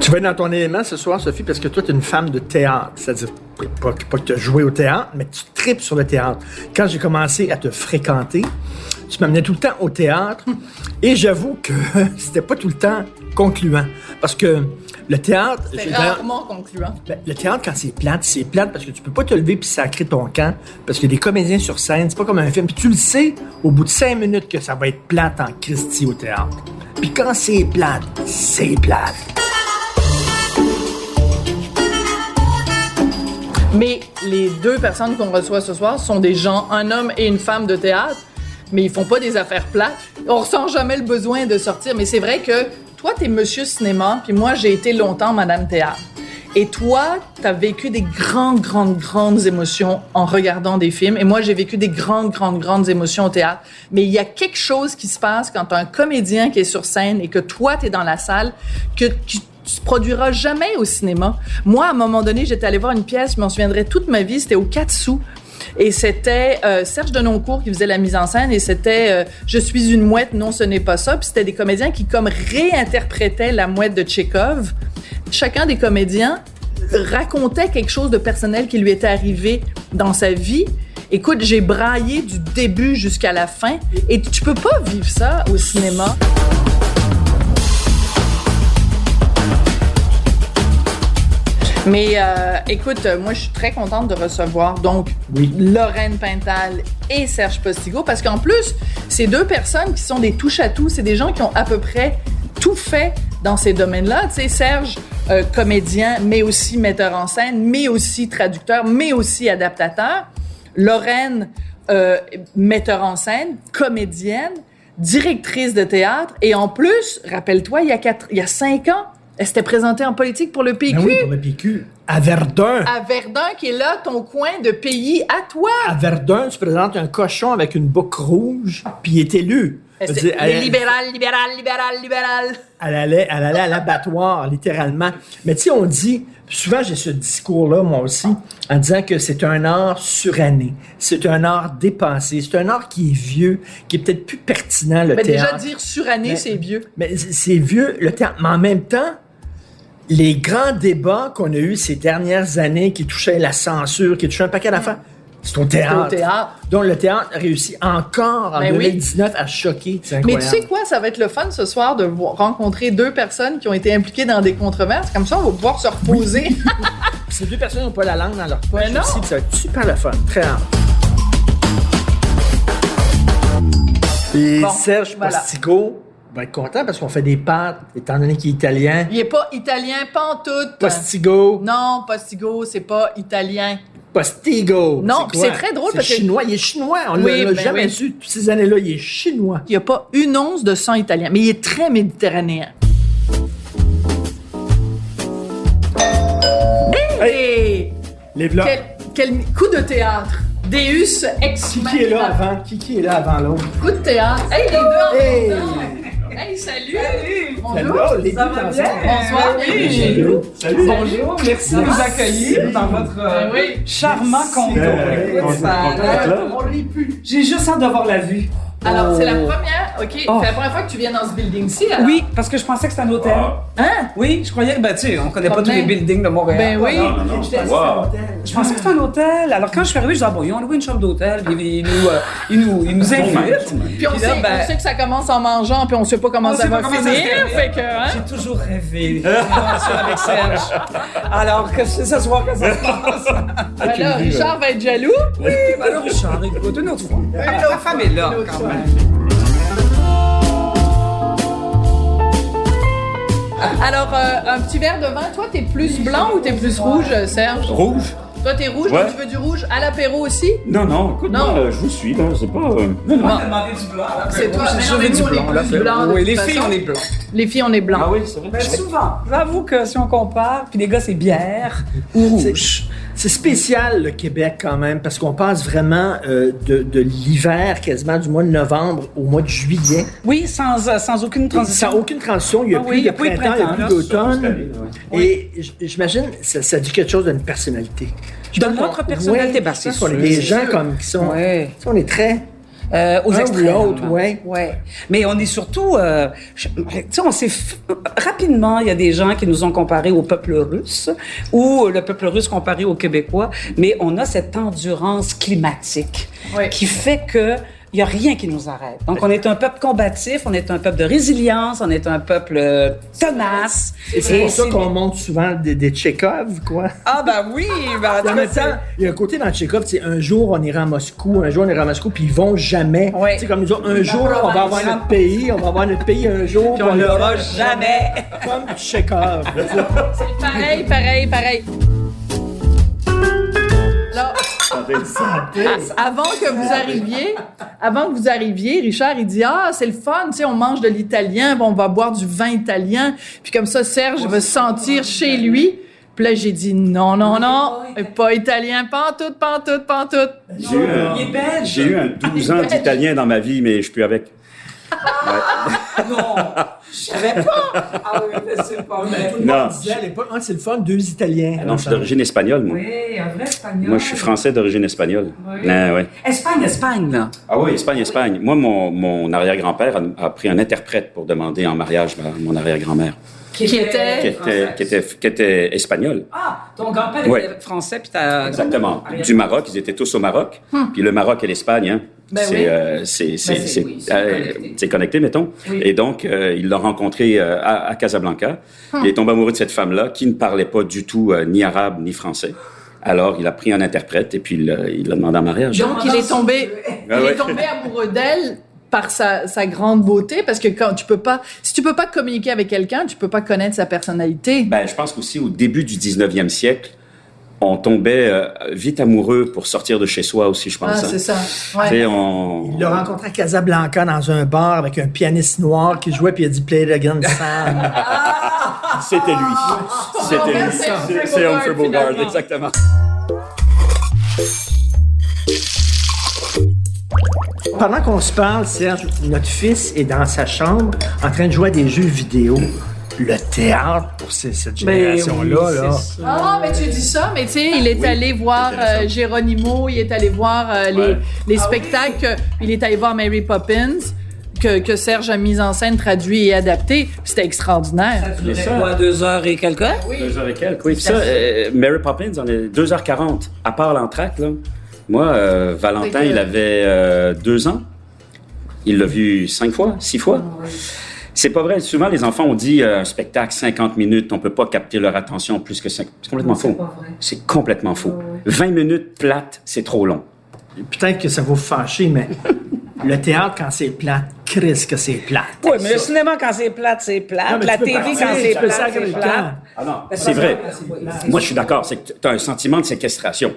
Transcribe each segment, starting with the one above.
Tu vas dans ton élément ce soir, Sophie, parce que toi, tu es une femme de théâtre. C'est-à-dire, pas, pas que tu as joué au théâtre, mais tu tripes sur le théâtre. Quand j'ai commencé à te fréquenter, tu m'amenais tout le temps au théâtre. Et j'avoue que c'était pas tout le temps concluant. Parce que le théâtre. C'est rarement concluant. Ben, le théâtre, quand c'est plate, c'est plate parce que tu peux pas te lever puis sacrer ton camp. Parce qu'il y a des comédiens sur scène, c'est pas comme un film. Puis tu le sais, au bout de cinq minutes, que ça va être plate en Christie au théâtre. Puis quand c'est plate, c'est plate. Mais les deux personnes qu'on reçoit ce soir sont des gens, un homme et une femme de théâtre, mais ils font pas des affaires plates. On ressent jamais le besoin de sortir. Mais c'est vrai que toi, t'es monsieur cinéma, puis moi, j'ai été longtemps madame théâtre. Et toi, t'as vécu des grandes, grandes, grandes émotions en regardant des films. Et moi, j'ai vécu des grandes, grandes, grandes émotions au théâtre. Mais il y a quelque chose qui se passe quand t'as un comédien qui est sur scène et que toi, t'es dans la salle, que tu tu produiras jamais au cinéma. Moi, à un moment donné, j'étais allée voir une pièce, je m'en souviendrai toute ma vie, c'était au 4 sous. Et c'était euh, Serge Denoncourt qui faisait la mise en scène et c'était euh, Je suis une mouette, non, ce n'est pas ça. Puis c'était des comédiens qui, comme, réinterprétaient la mouette de Tchekhov. Chacun des comédiens racontait quelque chose de personnel qui lui était arrivé dans sa vie. Écoute, j'ai braillé du début jusqu'à la fin et tu peux pas vivre ça au cinéma. Mais euh, écoute, moi, je suis très contente de recevoir donc Lorraine Pintal et Serge Postigo parce qu'en plus, ces deux personnes qui sont des touches-à-tout, c'est des gens qui ont à peu près tout fait dans ces domaines-là. Tu sais, Serge, euh, comédien, mais aussi metteur en scène, mais aussi traducteur, mais aussi adaptateur. Lorraine, euh, metteur en scène, comédienne, directrice de théâtre, et en plus, rappelle-toi, il y a quatre, il y a cinq ans, elle s'était présentée en politique pour le PQ. Ben oui, pour le PQ. À Verdun. À Verdun, qui est là ton coin de pays à toi. À Verdun, tu présentes un cochon avec une boucle rouge, puis il est élu. Dire, elle- Libéral, libéral, libéral, libéral. elle allait, elle allait à l'abattoir, littéralement. Mais tu sais, on dit, souvent j'ai ce discours-là, moi aussi, en disant que c'est un art suranné, c'est un art dépassé, c'est un art qui est vieux, qui est peut-être plus pertinent, le Mais théâtre. déjà dire suranné, c'est vieux. Mais c'est vieux, le théâtre. Mais en même temps, les grands débats qu'on a eus ces dernières années qui touchaient la censure, qui touchaient un paquet d'affaires, c'est au théâtre. au théâtre. Donc le théâtre réussit encore en Ben oui. 2019 à choquer. C'est Mais tu sais quoi, ça va être le fun ce soir de rencontrer deux personnes qui ont été impliquées dans des controverses. Comme ça, on va pouvoir se reposer. Ces deux personnes n'ont pas la langue dans leur poche Ben aussi, ça va être super le fun. Très rare. Et Bon, Serge voilà. Postigo va être content parce qu'on fait des pâtes, étant donné qu'il est italien. Il est pas italien, pantoute. Postigo. Non, Postigo, c'est pas italien. Postigo. Non, c'est très drôle parce que- chinois. Il est chinois. On l'a- Oui, l'a ben jamais oui. su. Toutes ces années-là, il est chinois. Il n'y a pas une once de sang italien, mais il est très méditerranéen. Hey! Lève-là. Quel, quel coup de théâtre! Deus ex Qui, qui est là avant? Qui, qui est là avant l'autre? Coup de théâtre. Hey, les deux en Hey! Hey, salut! Bonjour! Hello, les Ça va bien? Bonsoir! Salut. Salut. Bonjour, merci de nous accueillir dans votre euh, Ben oui. charmant condo. Euh, Écoute, ça on rit plus. J'ai juste hâte d'avoir la vue. Alors, c'est la première, OK, Oh. c'est la première fois que tu viens dans ce building-ci, alors? Oui, parce que je pensais que c'était un hôtel. Hein? Oui, je croyais que, ben, tu sais, on connaît pas tous les même. buildings de Montréal. Ben oui. J'étais- Je pensais que c'était un hôtel. Alors, quand je suis arrivé, je disais, ah bon, ils ont loué une chambre d'hôtel, puis ils nous, euh, ils nous, ils nous invitent. Puis on, Puis sait, là, ben, on sait que ça commence en mangeant, puis on sait pas comment On ça sait va pas comment ça finir, termine. fait que, hein? J'ai toujours rêvé avec Serge. Alors, que c'est ce soir que ça se passe. Ben là, Richard va être jaloux. Oui, ben là, Richard, écoute, une autre fois. La femme est là, Une autre quand même. Alors, euh, un petit verre de vin, toi, t'es plus blanc ou t'es plus rouge, Serge? Rouge? Toi, t'es rouge, Ouais. donc tu veux du rouge à l'apéro aussi? Non, non, écoute, Non. moi, euh, je vous suis, là, c'est pas... euh, non, non. Moi, j'ai demandé du blanc. là. C'est toi, J'ai sauvé du nous, on est blanc. blanc, Oui, les façon. filles, on est blancs. Les filles, on est blanc. Ah oui, c'est vrai. Ben, souvent. J'avoue que si on compare, puis les gars, c'est bière ou rouge. C'est spécial le Québec quand même parce qu'on passe vraiment euh, de, de l'hiver quasiment du mois de novembre au mois de juillet Oui, sans, euh, sans aucune transition. sans aucune transition. Il n'y a Ah oui, a plus de printemps, il n'y a plus d'automne. Ouais. Et j'imagine ça, ça dit quelque chose d'une personnalité. De notre personnalité, ouais, c'est sûr, c'est gens sûr. comme qui sont. Ouais. On est très. Euh, aux Un ou extrêmes. l'autre, ouais. Ouais. Mais on est surtout, euh, tu sais, on s'est f- rapidement, il y a des gens qui nous ont comparé au peuple russe ou le peuple russe comparé aux Québécois, mais on a cette endurance climatique qui fait que il y a rien qui nous arrête. Donc on est un peuple combatif, on est un peuple de résilience, on est un peuple euh, tenace. Et c'est pour ça c'est- qu'on monte souvent des, des quoi. Ah ben oui, ben, en même temps, il y a un côté dans Tchekhov, c'est un jour on ira à Moscou, un jour on ira à Moscou, puis ils vont jamais. Ouais. Tu sais, comme nous autres, un jour on va avoir notre pays, on va avoir notre pays un jour, Puis on l'aura jamais. Comme Tchekhov. Pareil, pareil, pareil. Avant que vous arriviez, avant que vous arriviez, Richard, il dit ah c'est le fun, tu sais, on mange de l'italien, bon, on va boire du vin italien, puis comme ça Serge va se sentir chez lui. Puis là j'ai dit non non non, pas italien, pas en tout, pas en tout, pas en tout. J'ai eu un- Il est belge. J'ai eu un 12 ans d'italien dans ma vie, mais je suis plus avec. Non, je savais pas. Ah oui, mais c'est pas vrai. Non, On disait à l'époque, ah, c'est le fun, deux Italiens. Ah non, je suis d'origine espagnole, moi. Oui, un vrai espagnol. Moi, je suis français d'origine espagnole. Oui. Ah, ouais. Espagne, Espagne, là. Ah oui, Espagne, Espagne. Moi, mon, mon arrière-grand-père a, a pris un interprète pour demander en mariage à mon arrière-grand-mère, Qui était- qui était, qui était, qui était espagnole. Ah, ton grand-père Ouais. était français, puis t'as... Exactement. Du Maroc, ils étaient tous au Maroc. Puis le Maroc et l'Espagne, hein, Ben c'est, oui. euh, c'est, c'est, c'est- c'est, oui, c'est euh, connecté. mettons. Et donc, euh, il l'a rencontré euh, à, à Casablanca. Il est tombé amoureux de cette femme-là qui ne parlait pas du tout euh, ni arabe ni français. Alors, il a pris un interprète et puis il l'a il demandé en mariage. Donc il est tombé, il Ah ouais. est tombé amoureux d'elle par sa, sa grande beauté parce que quand tu peux pas si tu peux pas communiquer avec quelqu'un, tu peux pas connaître sa personnalité. Ben, je pense qu'aussi au début du 19e siècle, on tombait euh, vite amoureux pour sortir de chez soi aussi, je pense. ah, hein. c'est ça. Ouais. on... Il l'a rencontré à Casablanca dans un bar avec un pianiste noir qui jouait puis il a dit Play it again, Sam. C'était lui. C'était en fait, lui. c'est Humphrey Bogart, exactement. Pendant qu'on se parle, Serge, notre fils est dans sa chambre en train de jouer à des jeux vidéo. Le théâtre pour ces- cette Ben génération-là, oui, là. Ah, mais tu dis ça, mais tu sais, il est Oui, allé voir euh, Geronimo, il est allé voir euh, les, Ouais. les spectacles, il est allé voir Mary Poppins, que, que Serge a mis en scène, traduit et adapté. C'était extraordinaire. Ça durait ça. quoi, deux heures et quelques? Deux heures et quelques, oui. Puis ça, euh, Mary Poppins, on est 2h40. À part l'entracte, là. Moi, euh, Valentin, que- il avait euh, deux ans. Il l'a vu cinq fois, six fois. C'est pas vrai. Souvent, les enfants ont dit euh, un spectacle 50 minutes, on peut pas capter leur attention plus que 5. C'est complètement faux. C'est complètement faux. 20 minutes plates, c'est trop long. Peut-être que ça va vous fâcher, mais le théâtre, quand c'est plate, Chris, que c'est plate. Oui, mais le cinéma, quand c'est plate, c'est plate. La TV, partir, quand c'est plate, c'est plate. Ah non, c'est vrai. Moi, je suis d'accord. C'est que tu as un sentiment de séquestration.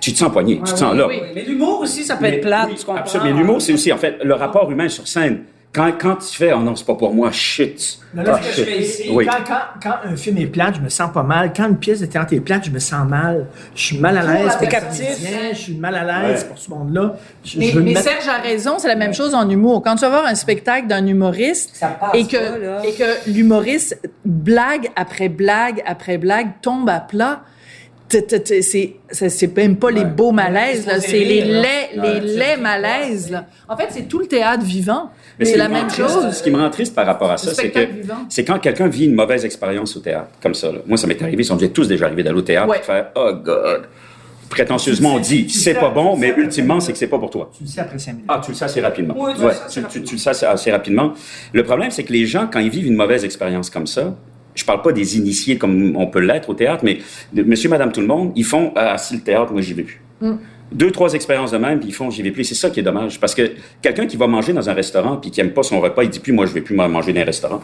Tu te sens poigné, tu te sens là. Oui, mais l'humour aussi, ça peut Mais- être plate, oui, tu comprends? Absolument. Mais l'humour, c'est aussi, en fait, le rapport humain sur scène. Quand, quand tu fais, oh non, c'est pas pour moi, shit. Mais là, Ah, ce que shit. je fais ici, Oui. quand, quand, quand un film est plate, je me sens pas mal. Quand une pièce de théâtre est plate, je me sens mal. Je suis mal à l'aise. Le captif. Je suis mal à l'aise Ouais. pour ce monde-là. Je, Mais, je veux me mais mettre- Serge a raison, c'est la même chose en humour. Quand tu vas voir un spectacle d'un humoriste et que, pas, et que l'humoriste, blague après blague après blague, tombe à plat, c'est même pas les beaux malaises, là, c'est les laids, les laids malaises. Là. En fait, c'est tout le théâtre vivant. Mais C'est la me même triste- chose. Ce qui me rend triste par rapport à ça, c'est que c'est quand quelqu'un vit une mauvaise expérience au théâtre, comme ça. là. Moi, ça m'est arrivé, ça nous est tous déjà arrivé d'aller au théâtre Ouais. et de faire Oh God. Prétentieusement, on dit c'est pas bon, mais ultimement, c'est que c'est pas pour toi. Tu le sais après cinq minutes. Ah, tu le sais assez rapidement. Oui, tu le Ouais, sais assez tu, tu- tu le sais assez- assez rapidement. Le problème, c'est que les gens, quand ils vivent une mauvaise expérience comme ça, je parle pas des initiés comme on peut l'être au théâtre, mais de monsieur, madame, tout le monde, ils font Ah, si le théâtre, moi, j'y vais plus. Deux, trois expériences de même, puis ils font j'y vais plus. C'est ça qui est dommage. Parce que quelqu'un qui va manger dans un restaurant puis qui aime pas son repas, il dit plus moi, je vais plus manger dans un restaurant.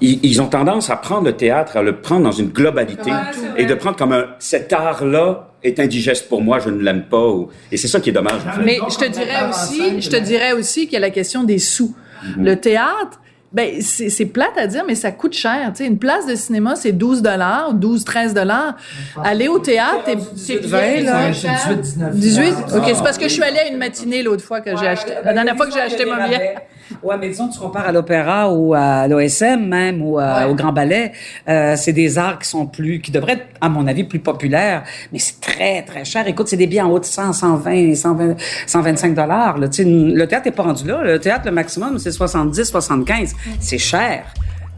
ils, ils ont tendance à prendre le théâtre, à le prendre dans une globalité et de prendre comme un, cet art-là est indigeste pour moi, je ne l'aime pas. ou- et c'est ça qui est dommage. en fait. Mais je te dirais aussi, je te dirais aussi qu'il y a la question des sous. Le théâtre, ben c'est c'est plate à dire, mais ça coûte cher. Tu sais, une place de cinéma, c'est 12 dollars, 12, 13 dollars. Aller au théâtre, c'est 20, là. C'est 18, 19. 18? OK, c'est parce que je suis allée à une matinée l'autre fois que j'ai acheté. La dernière fois que j'ai acheté mon billet. Ouais, mais disons, tu compares à l'opéra ou à l'OSM même ou à- Ouais. au Grand Ballet, euh, c'est des arts qui sont plus, qui devraient être, à mon avis, plus populaires, mais c'est très, très cher. Écoute, c'est des billets en haut de 100, 120, 120, 125 dollars. Le théâtre n'est pas rendu là. Le théâtre, le maximum, c'est 70, 75. C'est cher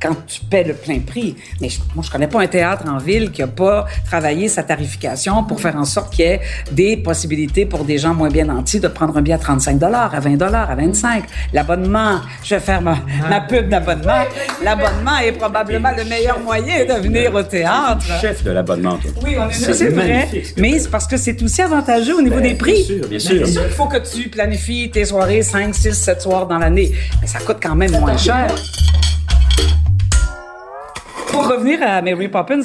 quand tu paies le plein prix. Mais je, moi, je connais pas un théâtre en ville qui a pas travaillé sa tarification pour faire en sorte qu'il y ait des possibilités pour des gens moins bien nantis de prendre un billet à 35 dollars, à 20 dollars, à 25. L'abonnement, je vais faire ma, ma pub d'abonnement. L'abonnement est probablement le meilleur moyen de venir au théâtre. Chef de l'abonnement, toi. Oui, on est, C'est c'est vrai. Mais c'est parce que c'est aussi avantageux au niveau des prix. Bien sûr, bien sûr. C'est sûr qu'il faut que tu planifies tes soirées 5, 6, 7 soirs dans l'année. Mais ça coûte quand même moins cher. Pour revenir à Mary Poppins,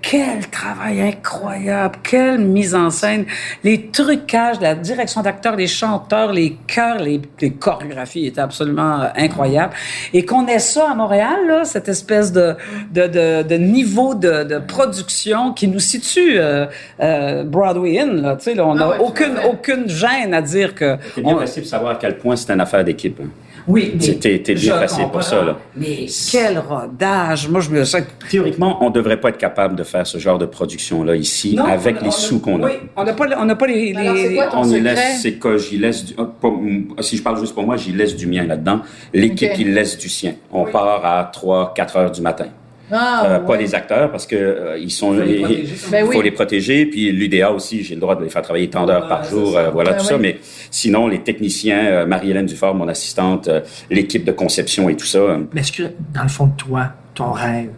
quel travail incroyable, quelle mise en scène, les trucages, la direction d'acteurs, les chanteurs, les chœurs, les, les chorégraphies étaient absolument euh, incroyables. Et qu'on ait ça à Montréal, là, cette espèce de, de, de, de niveau de, de production qui nous situe euh, euh, Broadway In, là, tu sais, là, on n'a Ah ouais, à aucune, gêne à dire que... C'est bien on- possible de savoir à quel point c'est une affaire d'équipe. hein. Oui, mais T'es- t'es bien placé pour comprends. ça, là. Mais quel rodage! Moi, je me sens Théoriquement, on ne devrait pas être capable de faire ce genre de production-là ici Non, avec on- les on- sous qu'on a. Oui, on n'a pas, on n'a pas les. Alors, c'est les- quoi ton On y secret? laisse, c'est que j'y laisse du, ah, pas- mm, si je parle juste pour moi, j'y laisse du mien là-dedans. L'équipe, Ok. il laisse du sien. On part à 3, 4 heures du matin. Ah, Euh, Pas les acteurs parce que euh, ils sont, les il protéger. Ben faut oui. les protéger. Puis l'UDA aussi, j'ai le droit de les faire travailler tant d'heures par Ouais, jour, ça. euh, voilà Ben tout oui. ça. Mais sinon, les techniciens, euh, Marie-Hélène Dufort, mon assistante, euh, l'équipe de conception et tout ça. euh, Mais est-ce que, dans le fond de toi, ton rêve,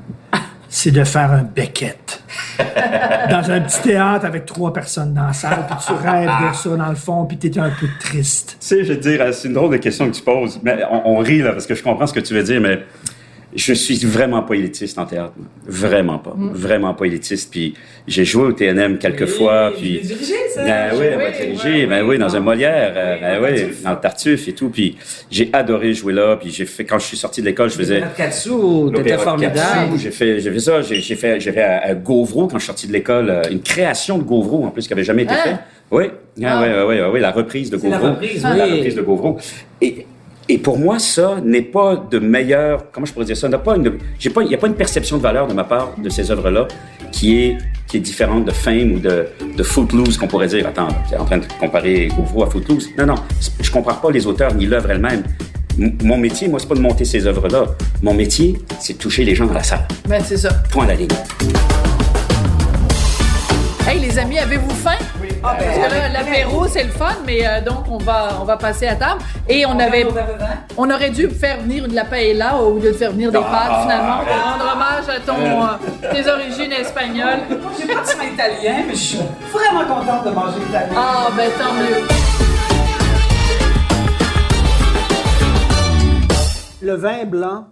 c'est de faire un Beckett? dans un petit théâtre avec trois personnes dans la salle, puis tu rêves de ça dans le fond, puis t'es un peu triste. Tu sais, je veux dire, c'est une drôle de question que tu poses. Mais on, on rit, là, parce que je comprends ce que tu veux dire, mais je suis vraiment pas élitiste en théâtre. Vraiment pas. Vraiment pas élitiste. Puis j'ai joué au TNM quelques fois, puis... Ben oui, on va diriger, ben oui, dans un Molière, euh, ben oui, dans le Tartuffe et tout. Puis j'ai adoré jouer là, puis j'ai fait... Quand je suis sorti de l'école, je faisais... T'étais L'opéra de formidable. Katsu, J'ai fait, j'ai fait ça. J'ai, j'ai fait, j'ai fait à, à Gauvreau quand je suis sorti de l'école euh, une création de Gauvreau en plus qui avait jamais été Hein? faite. Oui, ah, Ah. ouais, ouais, ouais, ouais, la reprise de C'est la Gauvreau. reprise, La oui. reprise de Gauvreau. Et, et pour moi, ça n'est pas de meilleur. Comment je pourrais dire ça N'a pas une. J'ai pas. Il n'y a pas une perception de valeur de ma part de ces œuvres-là qui est qui est différente de Fame ou de de Footloose qu'on pourrait dire. Attends, tu es en train de comparer Gauvreau à Footloose Non, non. Je compare pas les auteurs ni l'œuvre elle-même. Mon métier, moi, c'est pas de monter ces œuvres-là. Mon métier, c'est de toucher les gens dans la salle. Ben, c'est ça. Point à la ligne. Hey, les amis, avez-vous faim? Parce que là, l'apéro, c'est le fun, mais euh, donc, on va, on va passer à table. Et on avait, on aurait dû faire venir de la paella au lieu de faire venir des pâtes, finalement, pour rendre hommage à ton, euh, tes origines espagnoles. J'ai pas de italien, mais je suis vraiment contente de manger italien. Ah, ben, tant mieux. Le vin blanc,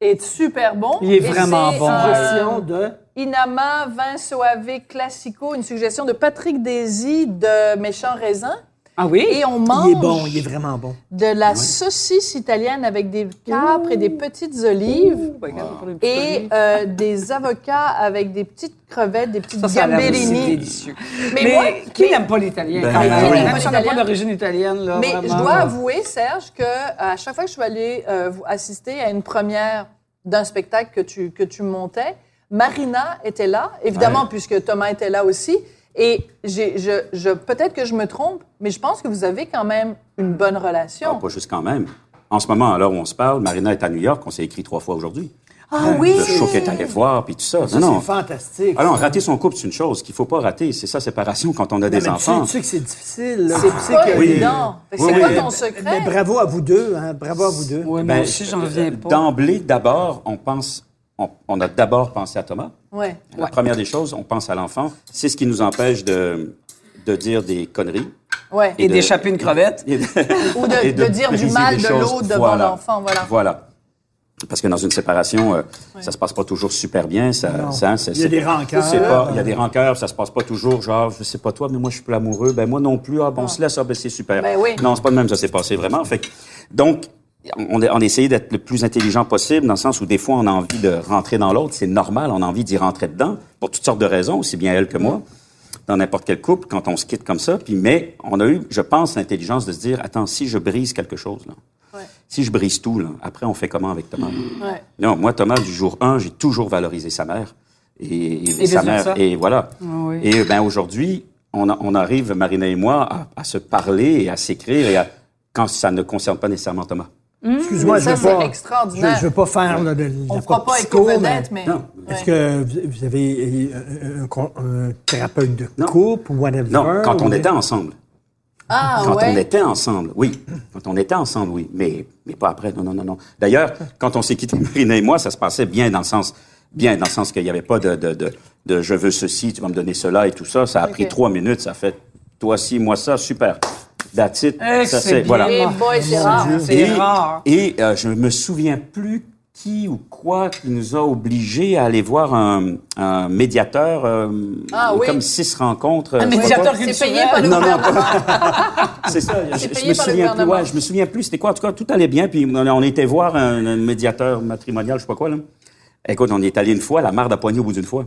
est super bon. il est Et vraiment c'est bon. un Suggestion de... Inama Vin Soave Classico, une suggestion de Patrick Désy de Méchant Raisin. Ah oui? Et on mange Il est bon, il est vraiment bon. de la saucisse italienne avec des capres et des petites olives et euh, des avocats avec des petites crevettes, des petites Ça, ça gambellini. délicieux. Mais, Mais, moi, qui mais- n'aime pas l'italien? Ben, même? oui. Qui n'aime Même pas si on n'a pas l'italien? d'origine italienne, là, Mais vraiment, je dois là. avouer, Serge, que à chaque fois que je suis allée euh, vous assister à une première d'un spectacle que tu, que tu montais, Marina était là, évidemment, Ouais. puisque Thomas était là aussi. Et je, je, peut-être que je me trompe, mais je pense que vous avez quand même une bonne relation. Ah, pas juste quand même. En ce moment, à l'heure où on se parle, Marina est à New York. On s'est écrit trois fois aujourd'hui. Ah oui! Le show qu'elle est allée voir, puis tout ça. Ça, non, non. c'est fantastique. Ah non, rater son couple, c'est une chose qu'il faut pas rater. C'est ça, séparation quand on a des mais enfants. Tu sais, tu sais que c'est difficile. C'est Tu sais pas que- évident. Oui, c'est oui. quoi ton Mais secret? bravo à vous deux, hein, bravo à vous deux. Oui, moi Ben, aussi, j'en reviens pas. D'emblée, d'abord, on pense, on, on a d'abord pensé à Thomas. Ouais. La première des choses, on pense à l'enfant. C'est ce qui nous empêche de, de dire des conneries. Ouais. Et de- d'échapper une crevette. et de- Ou de, et de dire du mal de choses. l'autre devant Voilà. l'enfant, voilà. Voilà. Parce que dans une séparation, euh, ça se passe pas toujours super bien. Ça, ça, c'est- Il y a des rancœurs. Il y a des rancœurs, ça se passe pas toujours. Genre, je sais pas toi, mais moi je suis plus amoureux. Ben moi non plus. Ah bon, on se laisse, ah, ben c'est super. Ben oui. Non, c'est pas de même, ça s'est passé vraiment. Fait que- donc, on on a essayé d'être le plus intelligent possible, dans le sens où des fois on a envie de rentrer dans l'autre. C'est normal, on a envie d'y rentrer dedans pour toutes sortes de raisons, aussi bien elle que moi, dans n'importe quel couple, quand on se quitte comme ça. Puis, mais on a eu, je pense, l'intelligence de se dire, attends, si je brise quelque chose là, Ouais. si je brise tout là, après on fait comment avec Thomas? Ouais. Non, moi Thomas du jour 1, j'ai toujours valorisé sa mère et, et Et sa mère et voilà. Ah oui. Et ben aujourd'hui, on, arrive, Marina et moi, à, à se parler et à s'écrire et à, quand ça ne concerne pas nécessairement Thomas. Excuse-moi, je Ça, veux c'est pas. extraordinaire. Je, je veux pas faire là, de, de On la fera pas psycho, éco-vedette, mais... Non. Est-ce que vous- avez euh, un, thérapeute de Non. couple ou whatever? Non, quand on ou- était ensemble. Ah, Quand ouais. on était ensemble, oui. Quand on était ensemble, oui. Mais, mais pas après. Non, non, non, non. D'ailleurs, quand on s'est quitté, Marina et moi, ça se passait bien dans le sens, bien dans le sens qu'il n'y avait pas de, de, de, de je veux ceci, tu vas me donner cela et tout ça. Ça a pris trois minutes. Ça a fait toi ci, moi ça, super. That's it. Eh, ça, c'est voilà. Boy, c'est rare. C'est Et, rare. et euh, je me souviens plus qui ou quoi qui nous a obligés à aller voir un, un médiateur, euh, Ah oui. comme six rencontres. Un euh, médiateur sais C'est payé par le Non, non, gouvernement. pas- c'est ça. Je, je me souviens plus. Ouais, je me souviens plus. C'était quoi En tout cas, tout allait bien. Puis on, on était voir un, un médiateur matrimonial, je sais pas quoi là. Écoute, on y est allé une fois. La marde a poigné au bout d'une fois.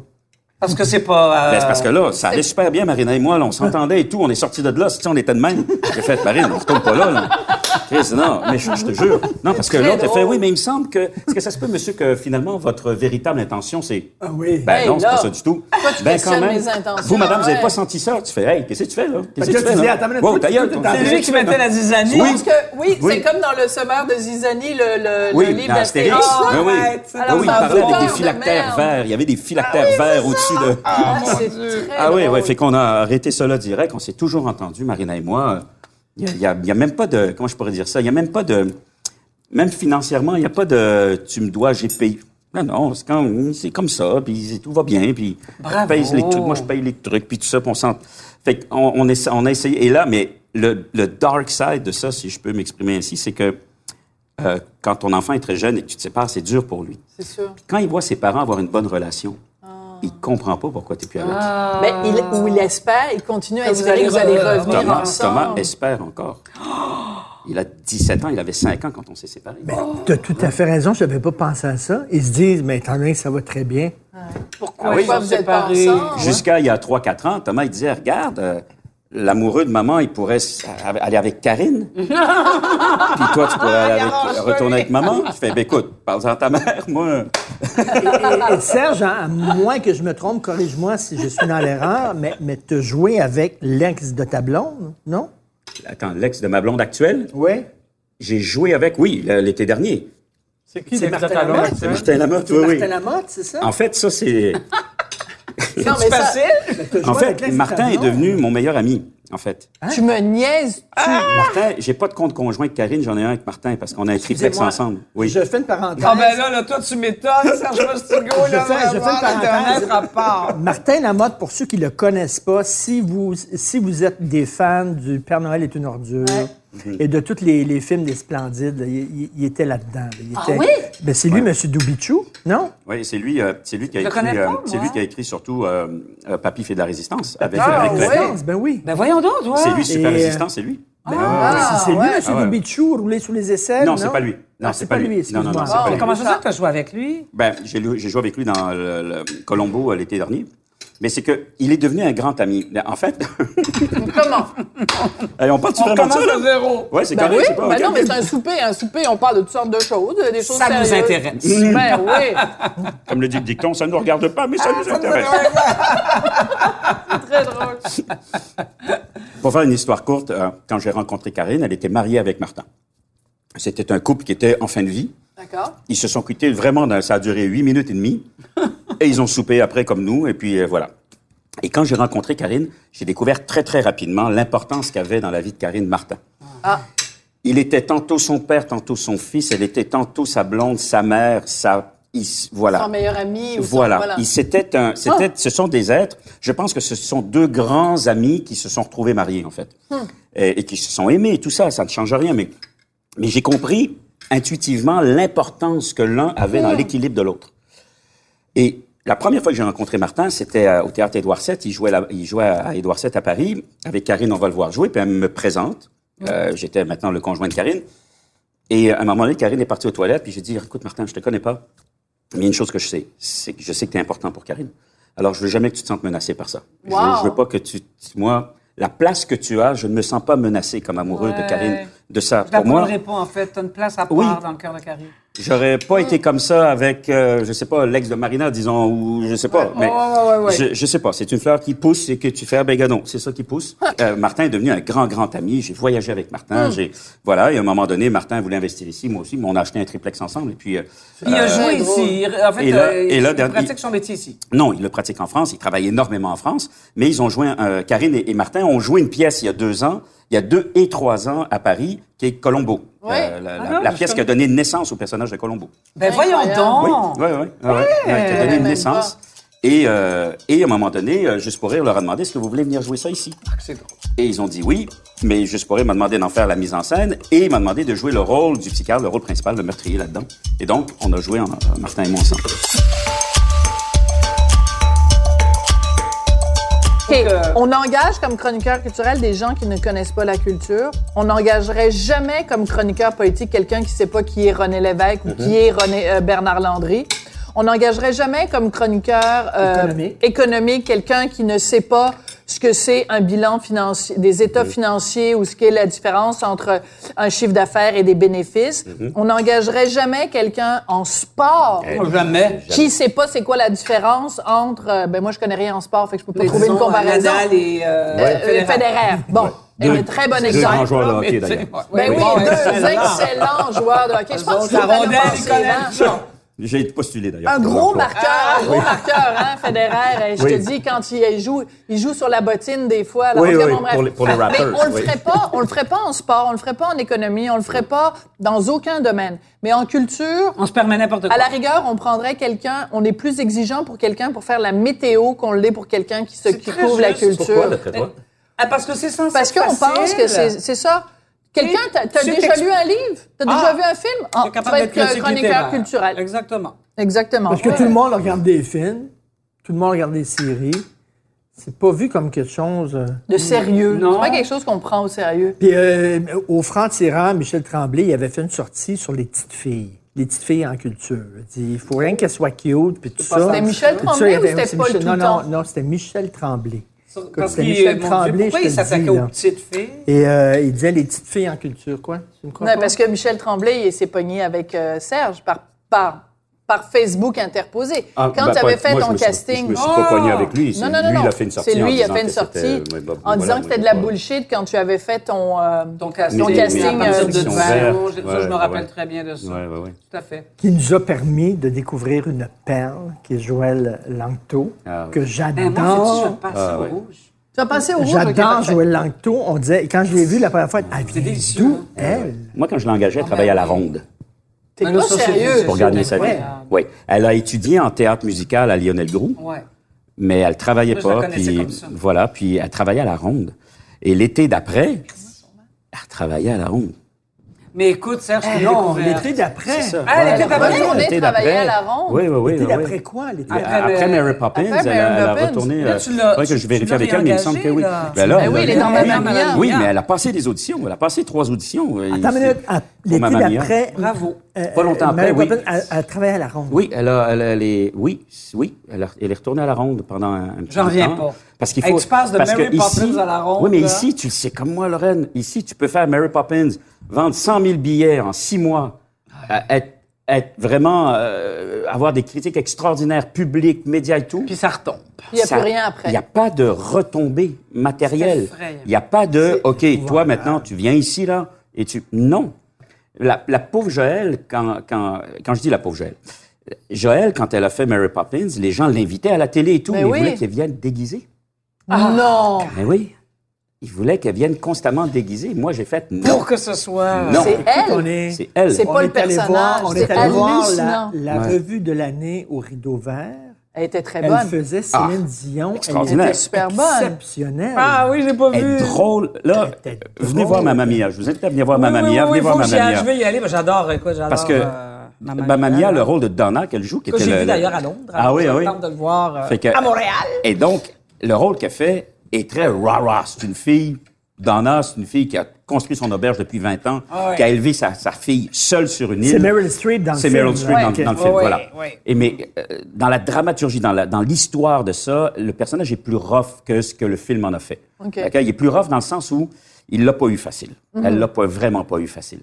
Parce que c'est pas. euh, Ben, c'est parce que là, ça allait super bien, Marina et moi. Là, on s'entendait et tout. On est sortis de là. Tu sais, on était de même? J'ai fait, Marine, on retourne pas là. là. Chris, non, mais je, je te jure. Non, parce que l'autre a fait, oui, mais il me semble que. Est-ce que ça se peut, monsieur, que finalement, votre véritable intention, c'est. Ah oui. Ben Hey, non, c'est pas ça du tout. pourquoi tu ben questionnes mes intentions? Vous, madame, vous n'avez Ouais. pas senti ça? Tu fais, hey, qu'est-ce que tu fais là? Qu'est-ce que tu fais là? attends Wow, ta tu- gueule, C'est lui qui mettait la zizanie? Je pense que, oui, Oui. c'est comme dans le semeur de Zizanie, le, le, Oui, le livre d'Astérix. Astérix. là. Ben oui. Ah oui, il parlait des de phylactères verts. Il y avait des phylactères verts au-dessus de. Ah, Ah oui, ouais, fait qu'on a arrêté cela direct. On s'est toujours entendu, Marina et moi. Il y a, même pas de, comment je pourrais dire ça? Il y a même pas de, même financièrement, il y a pas de, tu me dois, j'ai payé. Non, non, c'est comme, c'est comme ça, puis tout va bien, puis je paye les trucs, moi je paye les trucs, puis tout ça, puis on s'en... Fait qu'on on, essa- on a essayé, et là, mais le, le dark side de ça, si je peux m'exprimer ainsi, c'est que euh, quand ton enfant est très jeune et que tu te sépares, c'est dur pour lui. C'est sûr. Quand il voit ses parents avoir une bonne relation. Il comprend pas pourquoi tu es plus avec. Mais il, ou il espère, il continue à vous espérer que vous allez revenir Thomas, ensemble. Thomas espère encore. Il a 17 ans, il avait 5 ans quand on s'est séparés. Tu as tout à fait raison, je n'avais pas pensé à ça. Ils se disent, mais étant donné que ça va très bien, Pourquoi Ah oui, ils sont vous êtes pas ensemble? Jusqu'à il y a 3-4 ans, Thomas, il disait, regarde, euh, l'amoureux de maman, il pourrait aller avec Karine. Puis toi, tu pourrais aller avec- retourner avec maman. Je fais, ben écoute, parle à ta mère, moi. Et, et- et Serge, à moins que je me trompe, corrige-moi si je suis dans l'erreur, mais, mais tu as joué avec l'ex de ta blonde, non? Attends, l'ex de ma blonde actuelle, Oui. j'ai joué avec, oui, l'été dernier. C'est qui C'est l'ex de Martin ta blonde? Lamotte? C'est Martin Lamotte, oui, oui. Martin Lamotte, c'est ça? En fait, ça, c'est... Non, mais ça, En fait, Martin est devenu mon meilleur ami, en fait. tu me niaises. Martin, j'ai pas de compte conjoint avec Karine, j'en ai un avec Martin parce qu'on a un triplex ensemble. Oui. Je fais une parenthèse. Ah ben là, là, toi, tu m'étonnes, Serge Postigo, Je là, fais- je fais une parenthèse. part. Martin Lamotte, pour ceux qui le connaissent pas, si vous, si vous êtes des fans du Père Noël est une ordure et de tous les, les films des Splendides, il, il- il était là-dedans. Ah était- oui? Ben, c'est lui, M. Doubichou, non? Oui, c'est lui, euh, c'est lui qui a Je le écrit, euh, c'est lui qui a écrit surtout euh, euh, Papy fait de la résistance avec Ah, avec ouais. Résistance, Ben oui. Ben voyons donc, toi. C'est lui super Et, résistant, c'est lui. Ben, Ah, c'est c'est lui, ouais. M. Ah ouais. Doubichou, roulé sous les aisselles? Non, c'est pas lui. Non, Ah, c'est pas lui. Non, non, non, pas lui. Comment ça se fait que tu as joué avec lui? Ben, j'ai joué avec lui dans le, le Colombo euh, l'été dernier. Mais c'est que il est devenu un grand ami. En fait, Comment? Hey, on parle On vraiment de ça là? à zéro. Ouais, c'est Ben correct, oui, c'est pas ben non, mais c'est un souper. Un souper, on parle de toutes sortes de choses, des choses Ça nous intéresse. Ben oui, Comme le dit le dicton, ça ne nous regarde pas, mais ça nous intéresse. très drôle. Pour faire une histoire courte, euh, quand j'ai rencontré Karine, elle était mariée avec Martin. C'était un couple qui était en fin de vie. D'accord. Ils se sont quittés vraiment, dans- ça a duré huit minutes et demie. et ils ont soupé après comme nous, et puis euh, voilà. Et quand j'ai rencontré Karine, j'ai découvert très, très rapidement l'importance qu'avait dans la vie de Karine Martin. Ah. Il était tantôt son père, tantôt son fils, elle était tantôt sa blonde, sa mère, sa... il voilà. Son meilleur ami. Ou son- Voilà. Il c'était un, c'était, ce sont des êtres. Je pense que ce sont deux grands amis qui se sont retrouvés mariés en fait, et, et qui se sont aimés et tout ça. Ça ne change rien, mais mais j'ai compris intuitivement l'importance que l'un avait dans l'équilibre de l'autre. Et la première fois que j'ai rencontré Martin, c'était euh, au théâtre Édouard VII. Il jouait, là- il jouait à Édouard VII à Paris. Avec Karine, on va le voir jouer. Puis elle me présente. Euh, J'étais maintenant le conjoint de Karine. Et à un moment donné, Karine est partie aux toilettes. Puis j'ai dit, écoute, Martin, je te connais pas. Mais il y a une chose que je sais, c'est que je sais que tu es important pour Karine. Alors, je veux jamais que tu te sentes menacé par ça. Je, Wow. je veux pas que tu, moi, la place que tu as, je ne me sens pas menacé comme amoureux Ouais. de Karine de ça. Pour moi, pas, en fait. T'as une place à part Oui. dans le cœur de Carrie. J'aurais pas été comme ça avec, euh, je sais pas, l'ex de Marina, disons, ou je sais pas. mais ouais, ouais, ouais. Je, je sais pas. C'est une fleur qui pousse et que tu fais, ah, ben, gars, non, c'est ça qui pousse. Euh, Martin est devenu un grand, grand ami. J'ai voyagé avec Martin. J'ai, voilà. Et à un moment donné, Martin voulait investir ici, moi aussi, mais on a acheté un triplex ensemble. Et puis, euh, Il a joué drôle. ici. Il- En fait, Et là- euh, et là, il dernier- pratique son métier ici. non, il le pratique en France. Il travaille énormément en France. Mais ils ont joué, euh, Karine et, et Martin ont joué une pièce il y a deux ans, il y a deux et trois ans à Paris, qui est Colombo. Euh, la, la- Ah non, la je pièce qui a donné naissance au personnage de Colombo. Ben voyons donc. oui, oui. oui, oui. Ouais, qui a donné naissance. Et, euh, et à un moment donné, euh, Juste pour rire leur a demandé est-ce que vous voulez venir jouer ça ici? C'est drôle. Et ils ont dit oui, mais Juste pour rire m'a demandé d'en faire la mise en scène et il m'a demandé de jouer le rôle du psychiatre, le rôle principal, le meurtrier là-dedans. Et donc, on a joué en, euh, Martin et moi ensemble. OK. On engage comme chroniqueur culturel des gens qui ne connaissent pas la culture. On n'engagerait jamais comme chroniqueur politique quelqu'un qui ne sait pas qui est René Lévesque ou qui est René, euh, Bernard Landry. On n'engagerait jamais comme chroniqueur euh, Économique. économique quelqu'un qui ne sait pas ce que c'est un bilan financier, des états financiers ou ce qu'est la différence entre un chiffre d'affaires et des bénéfices. On n'engagerait jamais quelqu'un en sport Oh, Jamais. qui sait pas c'est quoi la différence entre euh, ben moi je connais rien en sport fait que je peux pas Mais trouver une disons, comparaison Nadal et euh, Euh, Federer. Federer. Bon, Deux- un très bon deux exemple. grands joueurs de hockey, Mais, d'ailleurs. Ben oui, deux excellent. excellents joueurs de hockey. Je pense que La je ça. J'ai postulé d'ailleurs. Un gros marqueur, un gros marqueur, hein, Federer. Je te dis, quand il joue, il joue sur la bottine des fois. Alors, Oui, oui, bon, bref. pour les- pour les Mais rappers, on le oui. ferait pas, on le ferait pas en sport, on le ferait pas en économie, on le ferait pas dans aucun domaine. Mais en culture, On se permet n'importe quoi. à la rigueur, on prendrait quelqu'un, on est plus exigeant pour quelqu'un pour faire la météo qu'on l'est pour quelqu'un qui, se, qui couvre la culture. Pourquoi, d'après toi? Ah, parce que c'est censé Parce qu'on pense que c'est c'est ça. Quelqu'un, t'as déjà lu un livre? T'as Ah. déjà vu un film? Ah, T'es tu capable vas être chroniqueur culturel. Exactement. Exactement. Parce que tout le monde regarde des films, tout le monde regarde des séries. C'est pas vu comme quelque chose. euh. De sérieux. Non. C'est pas quelque chose qu'on prend au sérieux. Puis euh, au franc-tirant, Michel Tremblay, il avait fait une sortie sur les petites filles. Les petites filles en culture. Il dit, il faut rien qu'elles soient cute, puis tout ça. C'était Michel ça, Tremblay ou c'était Paul Michel- Non, Touton? non, non, c'était Michel Tremblay. Parce c'était qu'il, Tremblay, pourquoi il s'attaquait aux petites filles? Et euh, il disait les petites filles en culture, quoi? Tu me crois Non, pas? parce que Michel Tremblay, il s'est pogné avec euh, Serge par, par, par Facebook interposé. Ah, Quand ben, tu avais pas- fait moi, je ton me suis- casting. Je me suis pas pogné avec lui. C'est Non, non, non, lui, il a fait une sortie. C'est en lui, il a disant fait une que sortie bah, en voilà, disant que moi, c'était de la bullshit quand tu avais fait ton. euh, Ton casting. Casting, euh, de Dijon, vert. je, ça, Ouais, je me rappelle ouais. très bien de ça. Ouais. Tout à fait. Qui nous a permis de découvrir une perle, qui est Joël Langto, Ah, oui. que Eh, j'adore. Ah, au ouais. rouge? Tu vas passer au rouge. J'adore. Joël Langto. On disait, quand je l'ai vu la première fois, elle vient d'où, hein? elle? Moi, quand je l'ai engagée, elle travaillait à la ronde T'es pas sérieux. pour gagner sa vie. Oui. Elle a étudié en théâtre musical à Lionel Groux, Ouais. mais elle travaillait Moi, je la pas. Puis, comme ça. voilà, puis elle travaillait à la ronde. Et l'été d'après, elle travaillait à la ronde. Mais écoute, Serge, Eh, tu Non, l'été d'après. Ah, l'été Elle d'après. L'été travailler d'après. à la ronde. Oui, oui, oui. L'été oui, d'après oui. quoi? L'été Après, d'après? Après euh, Mary Poppins, après elle, a- Mary elle a Poppins. retourné. Là, euh, tu l'as- faudrait que je vérifie l'as avec elle, mais il me semble que oui. Ben là, Ben oui, elle il est dans Mamma Mia. Oui, mais elle a passé des auditions. Elle a passé trois auditions. Attends une minute. à- L'été d'après. Bravo. euh, Pas longtemps euh, après, Mary oui. Poppins, Elle, elle travaillait à la ronde. Oui, elle a, elle, elle est, oui, oui, elle, elle est retournée à la ronde pendant un, petit J'en bout de reviens temps. pas. Parce qu'il Hey, faut. tu passes de parce Mary que ici- Poppins à la ronde, Oui, mais là. ici, tu le sais comme moi, Lorraine. Ici, tu peux faire Mary Poppins, vendre 100 000 billets en six mois, être, être vraiment, euh, avoir des critiques extraordinaires, publiques, médias et tout. Puis ça retombe. Il n'y a Ça- plus rien après. Il n'y a pas de retombée matérielle. Il n'y a pas de, OK, toi maintenant, tu viens ici, là, et tu... Non. La, la pauvre Joël, quand, quand, quand je dis la pauvre Joël, Joël, quand elle a fait Mary Poppins, les gens l'invitaient à la télé et tout, Mais mais, oui. ils voulaient qu'elle vienne déguisée. Non. Mais oui. Ils voulaient qu'elle vienne constamment déguisée. Moi, j'ai fait non. Pour que ce soit. Non. C'est elle. est, C'est elle. C'est pas est le personnage, voir, on c'est est allé voir la, hallucinant. la Ouais. revue de l'année au rideau vert. Elle était très Elle bonne. faisait Céline Ah, Dion. Elle était Super bonne. exceptionnelle. Ah oui, j'ai pas Elle vu. est drôle. Là, Elle était venez drôle. voir Mamma Mia. Je vous invite à venir voir Oui, oui, Mia. oui, venez oui, voir que Mamma aille. Mia. Je vais y aller, mais j'adore, écoute, j'adore. Parce que euh, Mamma Mamma Mia, là. le rôle de Donna qu'elle joue, qui Que était j'ai le- vu le- d'ailleurs à Londres. Ah oui, J'ai ah oui. de le voir euh, que- à Montréal. Et donc, le rôle qu'elle fait est très rah-rah. C'est une fille, Donna, c'est une fille qui a construit son auberge depuis 20 ans, Ah ouais. qui a élevé sa, sa fille seule sur une île. C'est Meryl Streep dans le C'est film. Meryl Streep dans, le film, Ouais, voilà. Et mais euh, dans la dramaturgie, dans la- dans l'histoire de ça, le personnage est plus rough que ce que le film en a fait. OK. D'accord? Il est plus rough dans le sens où il l'a pas eu facile. Elle l'a pas vraiment pas eu facile.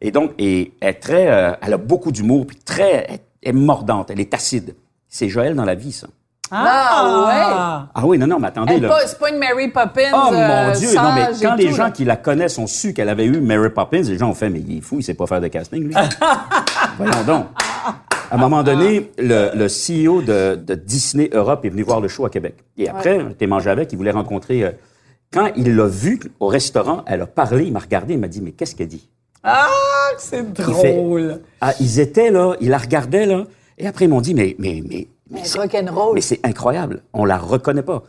Et donc, et elle est très, euh, elle a beaucoup d'humour, puis très, elle est mordante, elle est acide. C'est Joël dans la vie, ça. Ah, Ah oui, non, non, mais attendez, là. pas- C'est pas une Mary Poppins. Oh euh, mon Dieu! Non, mais sage et quand les tout, gens là. qui la connaissent ont su qu'elle avait eu Mary Poppins, les gens ont fait, mais il est fou, il sait pas faire de casting, lui. Voyons donc. À un moment donné, le, le CEO de, de Disney Europe est venu voir le show à Québec. Et après, on était mangé avec, il voulait rencontrer... euh, quand il l'a vu au restaurant, elle a parlé, il m'a regardé, il m'a dit, mais qu'est-ce qu'elle dit? Ah, c'est fait- drôle. Ah, ils étaient là, ils la regardaient là, et après ils m'ont dit, mais, mais, mais, mais, rock'n'roll. mais c'est incroyable, on la reconnaît pas.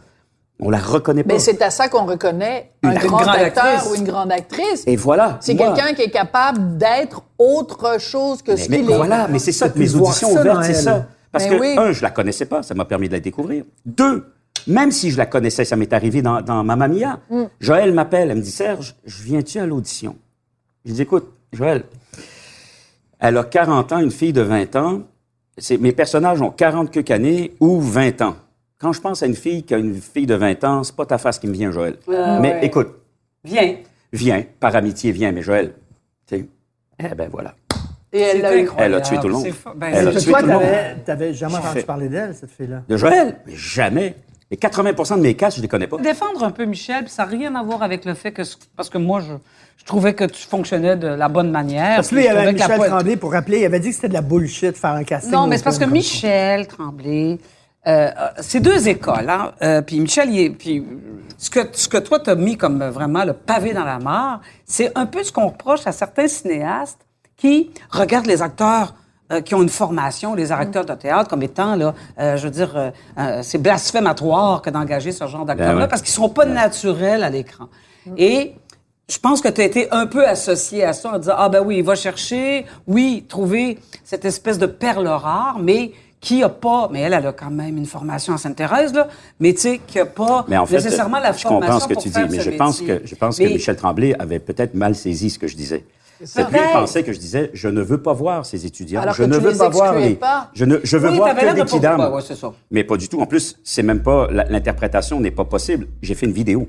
On la reconnaît pas. Mais c'est à ça qu'on reconnaît un Une grand grande acteur actrice. ou une grande actrice. Et voilà. C'est quelqu'un qui est capable d'être autre chose que Mais, ce mais qu'il est. voilà, mais c'est ça, pu mes auditions ouvertes, c'est ça. Parce Mais que, oui. un, je la connaissais pas, ça m'a permis de la découvrir. Deux, même si je la connaissais, ça m'est arrivé dans, dans Mamma Mia. Mm. Joël m'appelle, elle me dit, Serge, je viens-tu à l'audition? Je dis, écoute, Joël, elle a 40 ans, une fille de 20 ans. C'est, mes personnages ont 40 que années ou 20 ans. Quand je pense à une fille qui a une fille de 20 ans, c'est pas ta face qui me vient, Joël. Mais ouais. écoute, Viens. viens, par amitié, viens, mais Joël, tu sais, eh ben voilà. Et elle C'est l'a eu. incroyable. Elle a tué tout le monde. Ben, Elle a tué Toi, tout le monde. t'avais, jamais entendu parler d'elle, cette fille-là. De Joël? Mais jamais. Et 80% de mes cas, je les connais pas. défendre un peu Michel, ça n'a rien à voir avec le fait que parce que moi je, je trouvais que tu fonctionnais de la bonne manière. Parce que là, il y avait la Michel Tremblay pour rappeler. Il avait dit que c'était de la bullshit faire un casting. Non, mais c'est parce que comme ça. Michel Tremblay, euh, euh, c'est deux écoles. Hein? Euh, puis Michel, il est, puis ce que ce que toi t'as mis comme vraiment le pavé dans la mare, c'est un peu ce qu'on reproche à certains cinéastes qui regardent les acteurs. Euh, qui ont une formation, les acteurs de théâtre, comme étant, là, euh, je veux dire, euh, euh, c'est blasphématoire que d'engager ce genre d'acteurs-là, Ben ouais. parce qu'ils sont pas naturels à l'écran. Et je pense que tu as été un peu associé à ça en disant, ah ben oui, il va chercher, oui, trouver cette espèce de perle rare, mais qui a pas, mais elle, elle a quand même une formation à Sainte-Thérèse, là, mais tu sais, qui a pas Mais en fait, nécessairement la je formation comprends ce que pour tu dis, mais je pense métier. que, je pense Mais- que Michel Tremblay avait peut-être mal saisi ce que je disais. C'est que lui, il pensait que je disais, je ne veux pas voir ces étudiants. Alors je que ne tu veux les pas voir les. pas. Je ne, je veux Oui, voir que pas kidams. ouais. Mais pas du tout. En plus, c'est même pas, l'interprétation n'est pas possible. J'ai fait une vidéo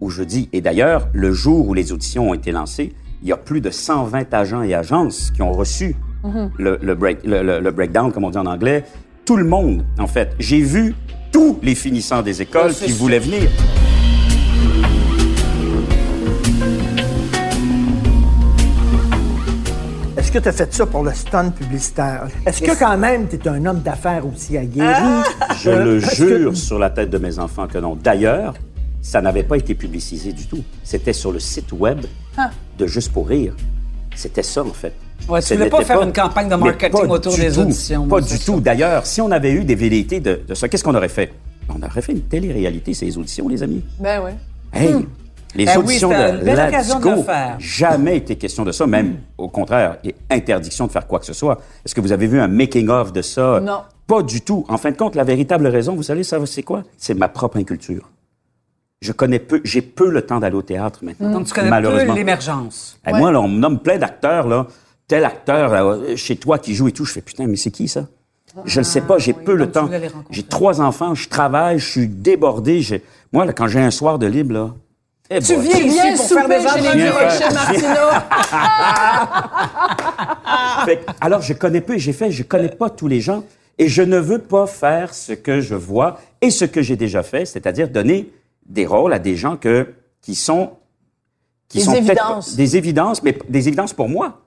où je dis, et d'ailleurs, le jour où les auditions ont été lancées, il y a plus de 120 agents et agences qui ont reçu le, le break, le, le- le breakdown, comme on dit en anglais. Tout le monde, en fait. J'ai vu tous les finissants des écoles Ouais, qui voulaient venir. Est-ce que tu as fait ça pour le stun publicitaire? Est-ce que quand même tu es un homme d'affaires aussi aguerri? Je Euh, le que- jure sur la tête de mes enfants que non. D'ailleurs, ça n'avait pas été publicisé du tout. C'était sur le site web de Juste pour rire. C'était ça, en fait. Ouais, tu voulais pas faire une campagne de marketing autour des tout. auditions, Pas du tout. D'ailleurs, si on avait eu des velléités de, de ça, qu'est-ce qu'on aurait fait? On aurait fait une télé-réalité, ces auditions, les amis. Ben oui. Hey! Les Ben oui, auditions c'était de faire. jamais été question de ça, même au contraire, et interdiction de faire quoi que ce soit. Est-ce que vous avez vu un making-of de ça? Non. Pas du tout. En fin de compte, la véritable raison, vous savez, ça, c'est quoi? C'est ma propre inculture. Je connais peu, j'ai peu le temps d'aller au théâtre maintenant. Donc, tu connais malheureusement. peu l'émergence. Eh, Moi, là, on me nomme plein d'acteurs, là. Tel acteur, là, chez toi, qui joue et tout. Je fais, putain, mais c'est qui, ça? Je ne sais pas, j'ai peu le temps. J'ai trois enfants, je travaille, je suis débordé. Moi, là, quand j'ai un soir de libre, là. Eh Tu boy, viens faire souper chez les chez. Fait que, alors, je connais peu, j'ai fait, je connais pas tous les gens et je ne veux pas faire ce que je vois et ce que j'ai déjà fait, c'est-à-dire donner des rôles à des gens que, qui sont, qui Des sont évidences. des évidences, mais des évidences pour moi.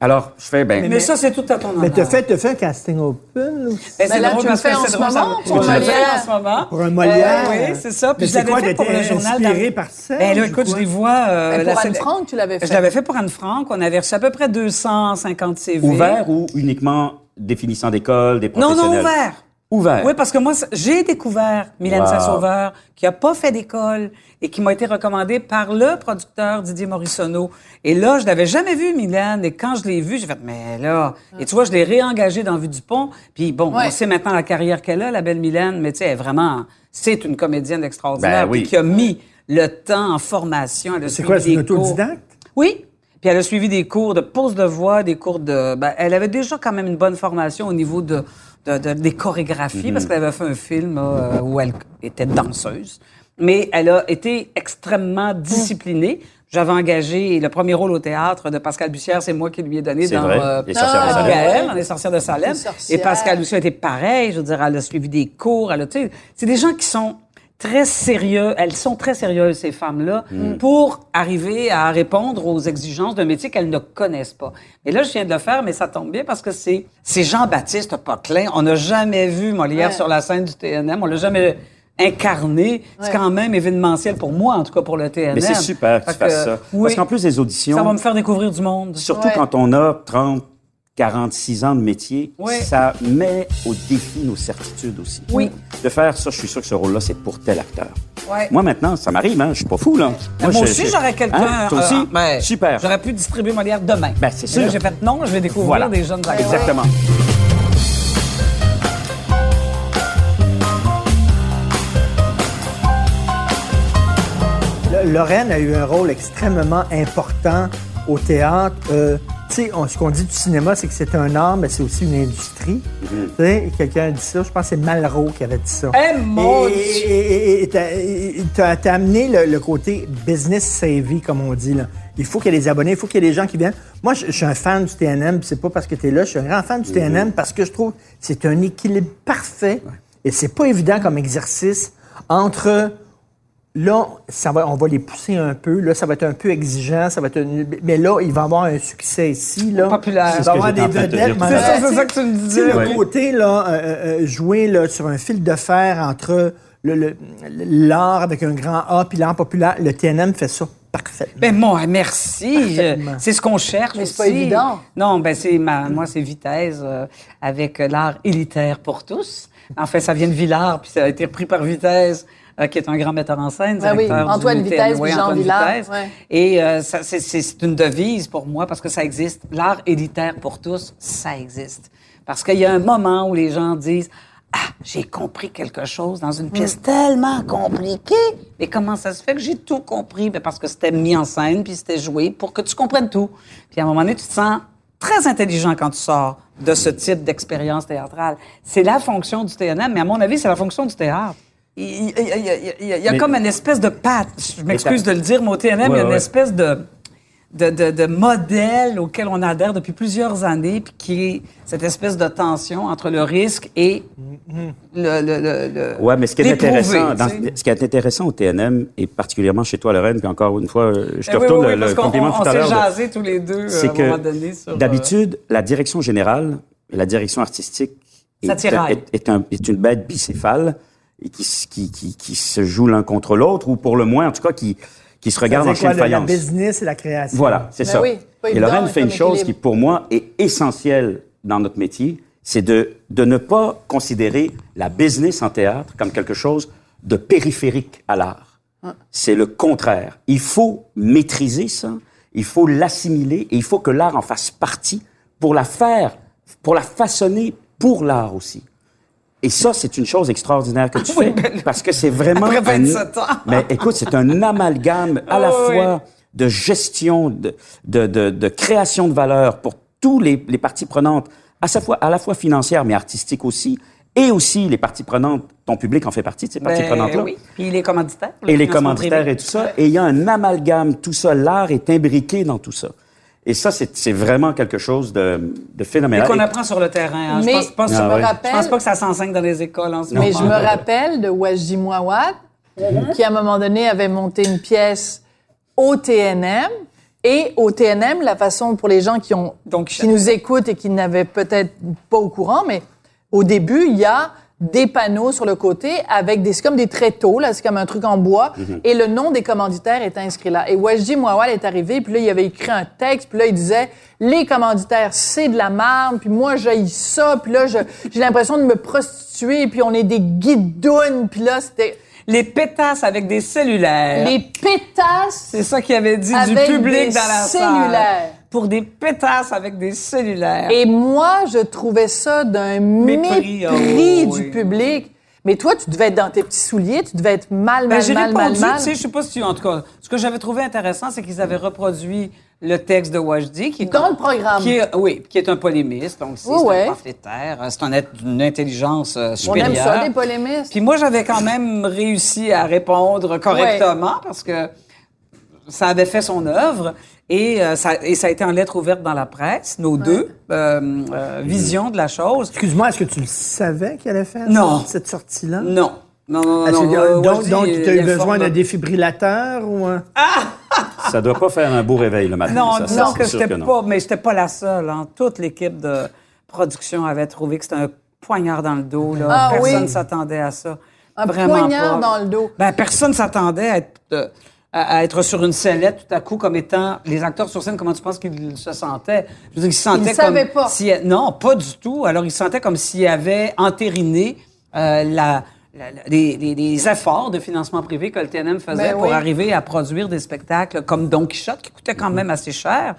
Alors, je fais, ben, Mais ça, c'est tout à ton honneur. Mais tu as fait, t'as fait un casting open? ou- Ben, c'est Mais là, drôle tu que fais en c'est ce moment pour fais Molière. en ce moment. Pour un Molière. Euh, oui, c'est ça. Puis Mais je c'est l'avais fait pour le journal. inspiré par Ben là, ou écoute, quoi? je les vois. euh, Ben, la pour Anne Frank, tu l'avais fait. Je l'avais fait pour Anne Frank. On avait reçu à peu près 250 CV. ouvert ou uniquement définissant d'école, des Non, professionnels? non, ouvert. Ouvert. Oui, parce que moi, j'ai découvert Mylène Wow. Saint-Sauveur, qui a pas fait d'école et qui m'a été recommandée par le producteur Didier Morissono. Et là, je l'avais jamais vu, Mylène. Et quand je l'ai vue, j'ai fait, mais là... Et tu vois, je l'ai réengagée dans Vue du Pont. Puis bon, Ouais. on sait maintenant la carrière qu'elle a, la belle Mylène. Mais tu sais, elle est vraiment... C'est une comédienne extraordinaire. Ben oui. puis qui a mis le temps en formation. Elle a C'est suivi quoi, c'est une des cours. autodidacte? Oui. Puis elle a suivi des cours de pose de voix, des cours de. Ben, elle avait déjà quand même une bonne formation au niveau de, de- de- des chorégraphies parce qu'elle avait fait un film euh, où elle était danseuse. Mais elle a été extrêmement disciplinée. J'avais engagé le premier rôle au théâtre de Pascal Bussière, c'est moi qui lui ai donné C'est dans euh, Les sorcières de Ah, Salem. Gaël, dans Les sorcières de Salem. Les sorcières. Et Pascal aussi a été pareil. Je veux dire, elle a suivi des cours. Elle a, tu sais, c'est des gens qui sont très sérieux. Elles sont très sérieuses, ces femmes-là, pour arriver à répondre aux exigences d'un métier qu'elles ne connaissent pas. Et là, je viens de le faire, mais ça tombe bien parce que c'est, c'est Jean-Baptiste Poquelin. On n'a jamais vu Molière Ouais. sur la scène du TNM. On l'a jamais incarné. C'est quand même événementiel pour moi, en tout cas pour le TNM. Mais c'est super que tu fasses ça. oui, Parce qu'en plus des auditions, ça va me faire découvrir du monde. surtout Ouais. quand on a 30, 46 ans de métier, Ouais. ça met au défi nos certitudes aussi. Oui. De faire ça, je suis sûr que ce rôle-là, c'est pour tel acteur. Ouais. Moi, maintenant, ça m'arrive, hein, je suis pas fou, là. Ben, Moi, aussi, j'aurais quelqu'un. Hein, Toi aussi? euh, ben, Super. J'aurais pu distribuer Molière demain. Ben, c'est sûr. j'ai fait non, je vais découvrir Voilà. des jeunes acteurs. Exactement. Lorraine a eu un rôle extrêmement important au théâtre. Euh, sais, on- ce qu'on dit du cinéma, c'est que c'est un art, mais c'est aussi une industrie. Tu sais, et quelqu'un a dit ça, je pense que c'est Malraux qui avait dit ça. Eh, mon Et- t'as- amené le, le côté business savvy, comme on dit. Là. Il faut qu'il y ait des abonnés, il faut qu'il y ait des gens qui viennent. Moi, je, je suis un fan du TNM, puis c'est pas parce que tu es là, je suis un grand fan du TNM parce que je trouve que c'est un équilibre parfait et c'est pas évident comme exercice entre Là, ça va, on va les pousser un peu. Là, ça va être un peu exigeant. Ça va être une- Mais là, il va y avoir un succès ici. Là. Populaire. Il C'est va avoir des vedettes. C'est ça, c'est ça que tu me disais. le Ouais. côté, là, euh, euh, jouer là, sur un fil de fer entre le- le- l'art avec un grand A puis l'art populaire, le TNM fait ça parfaitement. Ben moi, merci. C'est ce qu'on cherche. Mais c'est pas évident. Non, ben c'est ma, moi c'est Vitesse euh, avec euh, l'art élitaire pour tous. En fait, ça vient de Villard, puis ça a été repris par Vitesse. Euh, qui est un grand metteur en scène, Ah oui, du Antoine Vitesse, oui, Jean Antoine Villard, Vitesse. ouais. Et euh, c'est- une devise pour moi parce que ça existe. L'art élitaire pour tous, ça existe. Parce qu'il y a un moment où les gens disent Ah, j'ai compris quelque chose dans une pièce tellement compliquée. Mais comment ça se fait que j'ai tout compris? Ben parce que c'était mis en scène, puis c'était joué pour que tu comprennes tout. Puis à un moment donné, tu te sens très intelligent quand tu sors de ce type d'expérience théâtrale. C'est la fonction du TNM, mais à mon avis, c'est la fonction du théâtre. Il il- il- il- il- il y a, Mais- comme une espèce de patte. Je m'excuse de le dire, mais au TNM, il y a une ouais. espèce de, de, de, de modèle auquel on adhère depuis plusieurs années, puis qui est cette espèce de tension entre le risque et le, le, le, le- Ouais, mais ce qui est intéressant, dans- ce qui est intéressant au TNM et particulièrement chez toi, Lorraine, puis encore une fois, euh, je te Eh oui, retourne oui, oui, le, compliment on, tout à on s'est l'heure. de- jasé tous les deux euh, à un moment donné euh, d'habitude, la direction générale la direction artistique est, tiraille. est, est un- est une bête bicéphale et qui, qui, qui, qui se joue l'un contre l'autre, ou pour le moins, en tout cas, qui, qui se regarde en chaîne le- la faïence. business et la création. Voilà, c'est Ben ça. oui, et Lorraine fait une chose équilibre. qui, pour moi, est essentielle dans notre métier, c'est de, de ne pas considérer la business en théâtre comme quelque chose de périphérique à l'art. C'est le contraire. Il faut maîtriser ça, il faut l'assimiler et il faut que l'art en fasse partie pour la faire, pour la façonner pour l'art aussi. Et ça, c'est une chose extraordinaire que tu fais parce que c'est vraiment après un- 27 ans. mais écoute, c'est un amalgame à la oui. fois de gestion, de, de, de, de création de valeur pour tous les, les parties prenantes, à, sa fois, à la fois financières, mais artistiques aussi, et aussi les parties prenantes, ton public en fait partie de ces parties Ben prenantes-là. oui. Puis les commanditaires. le Et les commanditaires et tout ça. Et il y a un amalgame, tout ça, l'art est imbriqué dans tout ça. Et ça, c'est vraiment quelque chose de, de Et phénoménal. qu'on apprend sur le terrain. hein. Mais je pense je Ah ouais. rappelle... je pense pas que ça s'enseigne dans les écoles en ce Mais moment. je me rappelle de Wajdi Mouawad, qui à un moment donné avait monté une pièce au TNM. Et au TNM, la façon pour les gens qui ont Donc, qui nous écoutent et qui n'avaient peut-être pas au courant, mais au début, il y a des panneaux sur le côté avec des, c'est comme des tréteaux, là, c'est comme un truc en bois, et le nom des commanditaires est inscrit là. Et Wajdi Mouawal est arrivé, puis là, il avait écrit un texte, puis là, il disait, les commanditaires, c'est de la merde, puis moi, j'ai ça, puis là, je- j'ai l'impression de me prostituer, puis on est des guidounes, puis là, c'était Les pétasses avec des cellulaires. les pétasses C'est ça qu'il avait dit du public dans la cellulaires. salle. Pour des pétasses avec des cellulaires. Et moi, je trouvais ça d'un mépris, Mépris, oh, oui. du public. Mais toi, tu devais être dans tes petits souliers, tu devais être mal, Ben, mal, j'ai mal, mal, répondu, mal. tu sais, je sais pas si tu, en tout cas, ce que j'avais trouvé intéressant, c'est qu'ils avaient reproduit le texte de Wajdi, qui est Dans le programme. qui est, oui, qui est un polémiste, donc c'est Oui, c'est ouais. un pamphlétaire, c'est un être d'une intelligence euh, On supérieure. aime ça, des polémistes. Puis moi, j'avais quand même réussi à répondre correctement parce que ça avait fait son œuvre et, euh, ça, et ça a été en lettres ouvertes dans la presse, nos deux euh, euh, visions de la chose. Excuse-moi, est-ce que tu le savais qu'il allait faire Non. cette sortie-là? Non. Non, non, non. euh, donc, tu as eu besoin d'un défibrillateur ou un... Ça doit pas faire un beau réveil le matin. Non, ça, ça, disons que j'étais non. pas, mais j'étais pas la seule. Hein. Toute l'équipe de production avait trouvé que c'était un poignard dans le dos. Là. Ah personne oui. s'attendait à ça. Un Vraiment poignard pas. dans le dos. Ben, personne s'attendait à être, euh, à, à être sur une sellette tout à coup comme étant les acteurs sur scène. Comment tu penses qu'ils se sentaient? Je veux dire, ils se sentaient Ils comme savaient pas. si- non, pas du tout. Alors ils se sentaient comme s'ils avaient entériné euh, la, les, les- les efforts de financement privé que le TNM faisait Ben pour oui. arriver à produire des spectacles comme Don Quichotte qui coûtait quand même assez cher.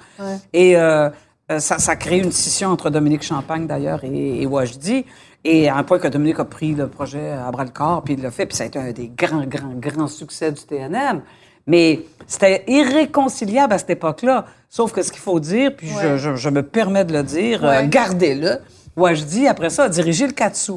Et euh, euh, ça, ça crée une scission entre Dominique Champagne d'ailleurs et, et Wajdi. Et à un point que Dominique a pris le projet à bras le corps, puis il l'a fait, puis ça a été un des grands, grands, grands succès du TNM. Mais c'était irréconciliable à cette époque-là. Sauf que ce qu'il faut dire, puis je, Ouais. je- je me permets de le dire, euh, Ouais. gardez-le. Wajdi, après ça, a dirigé le Katsu.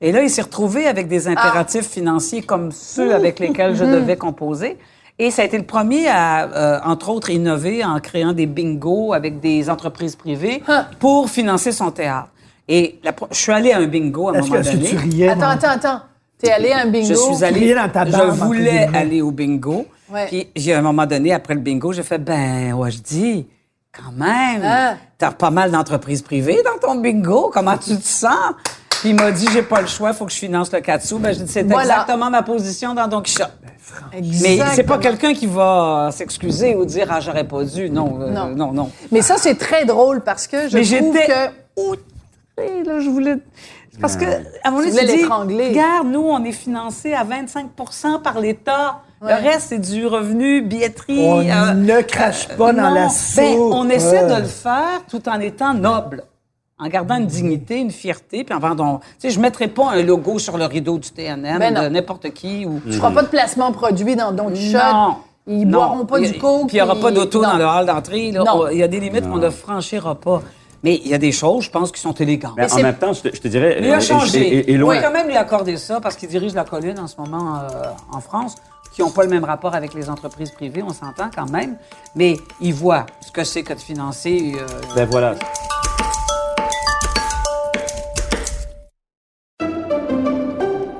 Et là, il s'est retrouvé avec des impératifs financiers comme ceux avec lesquels je devais composer. Et ça a été le premier à, euh, entre autres, innover en créant des bingos avec des entreprises privées pour financer son théâtre. Et la je suis allée à un bingo à un que, moment est-ce que donné. tu riais? Attends, attends, attends. T'es allé à un bingo? Je suis allée. dans ta je barbe voulais aller au bingo. Ouais. Puis, j'ai, à un moment donné, après le bingo, j'ai fait, ben, ouais, je dis, quand même, Hein? t'as pas mal d'entreprises privées dans ton bingo. Comment tu te sens? Puis il m'a dit, j'ai pas le choix, faut que je finance le Katsu. Ben, j'ai dit, c'est Voilà. exactement ma position dans Don Quichotte. Mais c'est pas quelqu'un qui va euh, s'excuser ou dire, ah, j'aurais pas dû. Non, euh, Non. non, non. Mais ça, c'est très drôle parce que je Mais trouve que... outrée, là, je voulais. Parce que, à un moment Tu dis, regarde, nous, on est financé à 25% par l'État. Ouais. Le reste, c'est du revenu, billetterie. On euh, ne crache pas dans non. la Ben, soupe. on essaie Euh. de le faire tout en étant noble. En gardant une dignité, une fierté, puis en vendant. Tu sais, je mettrai pas un logo sur le rideau du TNM Ben de n'importe qui ou. Tu feras pas de placement produit dans Don Quichotte. Non. Ils Non. boiront pas a- du coke. Puis il n'y aura pas d'auto dans le hall d'entrée. Non. Il y a des limites qu'on ne franchira pas. Mais il y a des choses, je pense, qui sont élégantes. Mais en même temps, je te, je te dirais. Il a euh, changé. On loin. va quand même lui accorder ça parce qu'il dirige la colline en ce moment euh, en France, qui n'ont pas le même rapport avec les entreprises privées, on s'entend quand même. Mais il voit ce que c'est que de financer. euh, Ben voilà.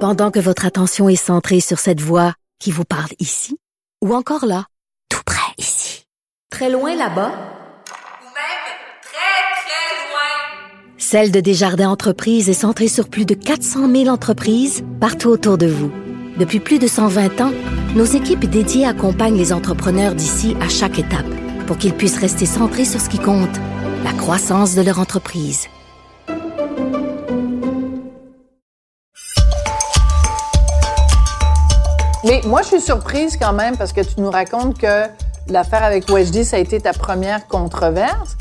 Pendant que votre attention est centrée sur cette voix qui vous parle ici, ou encore là, tout près ici, très loin là-bas, ou même très, très loin. Celle de Desjardins Entreprises est centrée sur plus de 400 000 entreprises partout autour de vous. Depuis plus de 120 ans, nos équipes dédiées accompagnent les entrepreneurs d'ici à chaque étape pour qu'ils puissent rester centrés sur ce qui compte, la croissance de leur entreprise. Mais moi, je suis surprise quand même parce que tu nous racontes que l'affaire avec Weshdi, ça a été ta première controverse.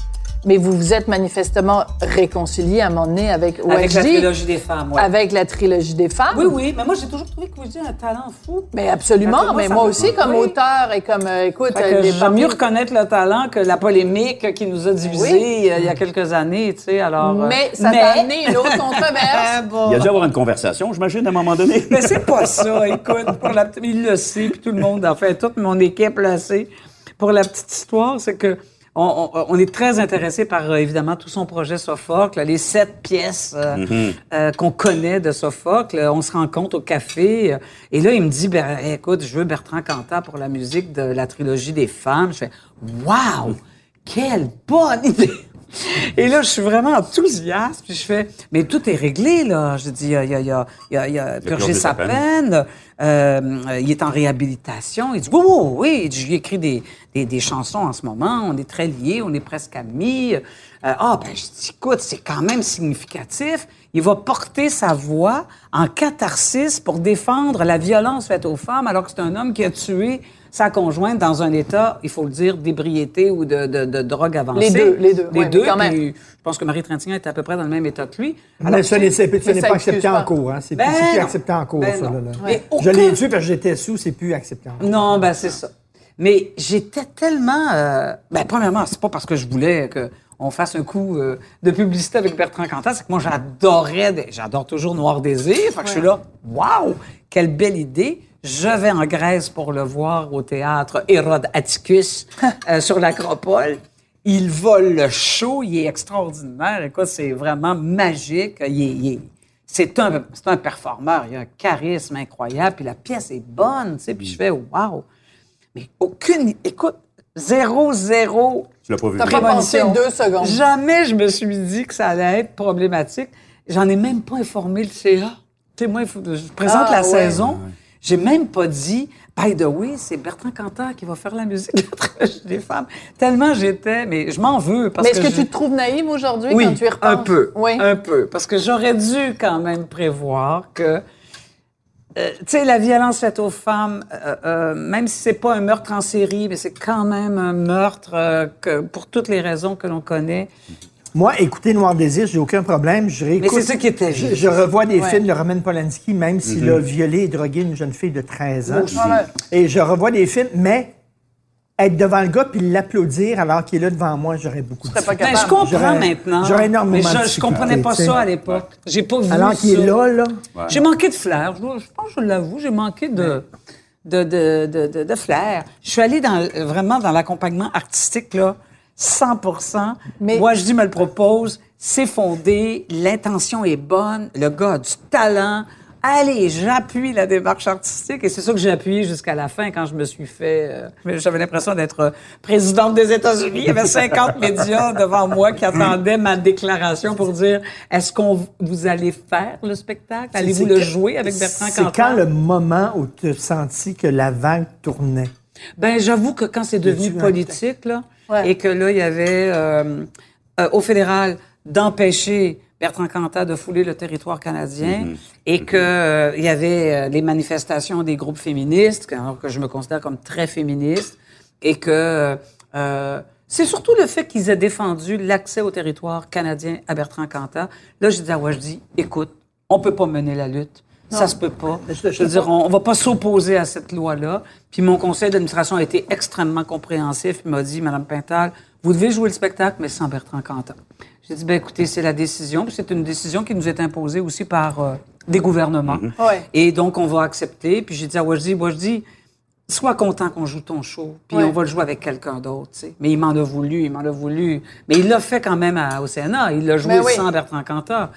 Mais vous vous êtes manifestement réconcilié à un moment donné avec avec la trilogie des femmes, ouais. Avec la trilogie des femmes. Oui, oui, mais moi j'ai toujours trouvé que a un talent fou. Mais absolument. Moi, mais moi aussi, comme oui. auteur et comme, euh, écoute, euh, j'aime mieux reconnaître le talent que la polémique qui nous a divisés euh, il y a quelques années, tu sais, alors... euh, Mais ça t'a amené une autre controverse. bon. Il a dû avoir une conversation, j'imagine, à un moment donné. Mais c'est pas ça, écoute. Pour la, petite- il le sait, puis tout le monde, en fait, toute mon équipe le sait. Pour la petite histoire, c'est que on, on- on est très intéressé par, euh, évidemment, tout son projet Sophocle, les sept pièces euh, euh, qu'on connaît de Sophocle. On se rencontre au café, et là, il me dit, ben, écoute, je veux Bertrand Cantat pour la musique de la trilogie des femmes. Je fais, wow! Quelle bonne idée! Et là, je suis vraiment enthousiaste. Puis je fais, mais tout est réglé, là. Je dis, il a, il a, il a, il a, il a purgé sa peine. Euh, il est en réhabilitation. Il dit, oui, oui, oui. Il J'ai écrit des, des, des chansons en ce moment. On est très liés. On est presque amis. Euh, ah, ben, je dis, écoute, c'est quand même significatif. Il va porter sa voix en catharsis pour défendre la violence faite aux femmes, alors que c'est un homme qui a tué sa conjointe dans un état, il faut le dire, d'ébriété ou de, de, de drogue avancée. Les deux, les deux, Les ouais, deux. quand même. puis Je pense que Marie Trintignant est à peu près dans le même état que lui. Mais ça n'est pas excuse accepté en cours. Hein. C'est Ben plus, accepté en cours, Ben ça. là, là. Je l'ai tué parce que j'étais sous, c'est plus accepté en cours. Non, ben c'est ça. Mais j'étais tellement... euh, ben premièrement, c'est pas parce que je voulais que on fasse un coup euh, de publicité avec Bertrand Cantat, c'est que moi j'adorais, des- j'adore toujours Noir Désir, fait que je suis là, waouh, quelle belle idée. Je vais en Grèce pour le voir au théâtre Hérode Atticus euh, sur l'Acropole. Il vole le show, il est extraordinaire. Écoute, c'est vraiment magique. Il est- il est- c'est un, c'est un performeur, il a un charisme incroyable, puis la pièce est bonne, tu sais, puis je fais waouh. Mais aucune, écoute, zéro, zéro. Tu l'as pas vu. T'as pas pensé deux secondes. Jamais je me suis dit que ça allait être problématique. J'en ai même pas informé le CA. Tu sais, moi, il faut, je présente Ah, la ouais. saison. J'ai même pas dit, by the way, c'est Bertrand Cantat qui va faire la musique des femmes. Tellement j'étais, mais je m'en veux parce Mais est-ce que, je- tu te trouves naïve aujourd'hui oui, quand tu y repenses? un peu, Oui. un peu, parce que j'aurais dû quand même prévoir que, euh, tu sais, la violence faite aux femmes, euh, euh, même si c'est pas un meurtre en série, mais c'est quand même un meurtre que, pour toutes les raisons que l'on connaît. Moi, écouter Noir Désir, j'ai aucun problème. Je réécoute. Mais c'est ça qui était Je, juste. je revois des Ouais. films de Roman Polanski, même s'il Mhm. a violé et drogué une jeune fille de 13 ans. Et je revois des films, mais être devant le gars puis l'applaudir alors qu'il est là devant moi, j'aurais beaucoup de pas. Ben, je comprends J'aurais- maintenant. j'aurais énormément Mais de je, je comprenais pas ça à l'époque. J'ai pas vu Alors qu'il est là, là. J'ai manqué de flair. Je, je pense que je l'avoue. J'ai manqué de, de, de, de, de, de flair. Je suis allée dans, vraiment dans l'accompagnement artistique, là, 100 Mais- Moi, je dis, me le propose. C'est fondé. L'intention est bonne. Le gars a du talent. Allez, j'appuie la démarche artistique et c'est ça que j'ai appuyé jusqu'à la fin quand je me suis fait. euh, J'avais l'impression d'être présidente des États-Unis. Il y avait 50 médias devant moi qui attendaient ma déclaration pour dire est-ce qu'on vous allez faire le spectacle? Allez-vous C'est le que- jouer avec Bertrand C'est Cantat quand le moment où tu as senti que la vague tournait? Ben, j'avoue que quand c'est devenu politique, là, Ouais. et que là, il y avait euh, euh, au fédéral d'empêcher Bertrand Cantat de fouler le territoire canadien et que euh, il y avait euh, les manifestations des groupes féministes, alors que je me considère comme très féministe, et que euh, c'est surtout le fait qu'ils aient défendu l'accès au territoire canadien à Bertrand Cantat. Là, j'ai dit à Wajdi, écoute, on peut pas mener la lutte. Ça se peut pas. Je te- je Je veux dire, on, on va pas s'opposer à cette loi-là. Puis mon conseil d'administration a été extrêmement compréhensif. Il m'a dit, Madame Pintal, vous devez jouer le spectacle, mais sans Bertrand Cantat. J'ai dit, ben écoutez, c'est la décision. Puis c'est une décision qui nous est imposée aussi par euh, des gouvernements. Ouais. Et donc, on va accepter. Puis j'ai dit à Wajdi, Wajdi, sois content qu'on joue ton show, puis Ouais. on va le jouer avec quelqu'un d'autre, tu sais. Mais il m'en a voulu, il m'en a voulu. Mais il l'a fait quand même à- au Sénat. Il l'a joué Ben oui. sans Bertrand Cantat.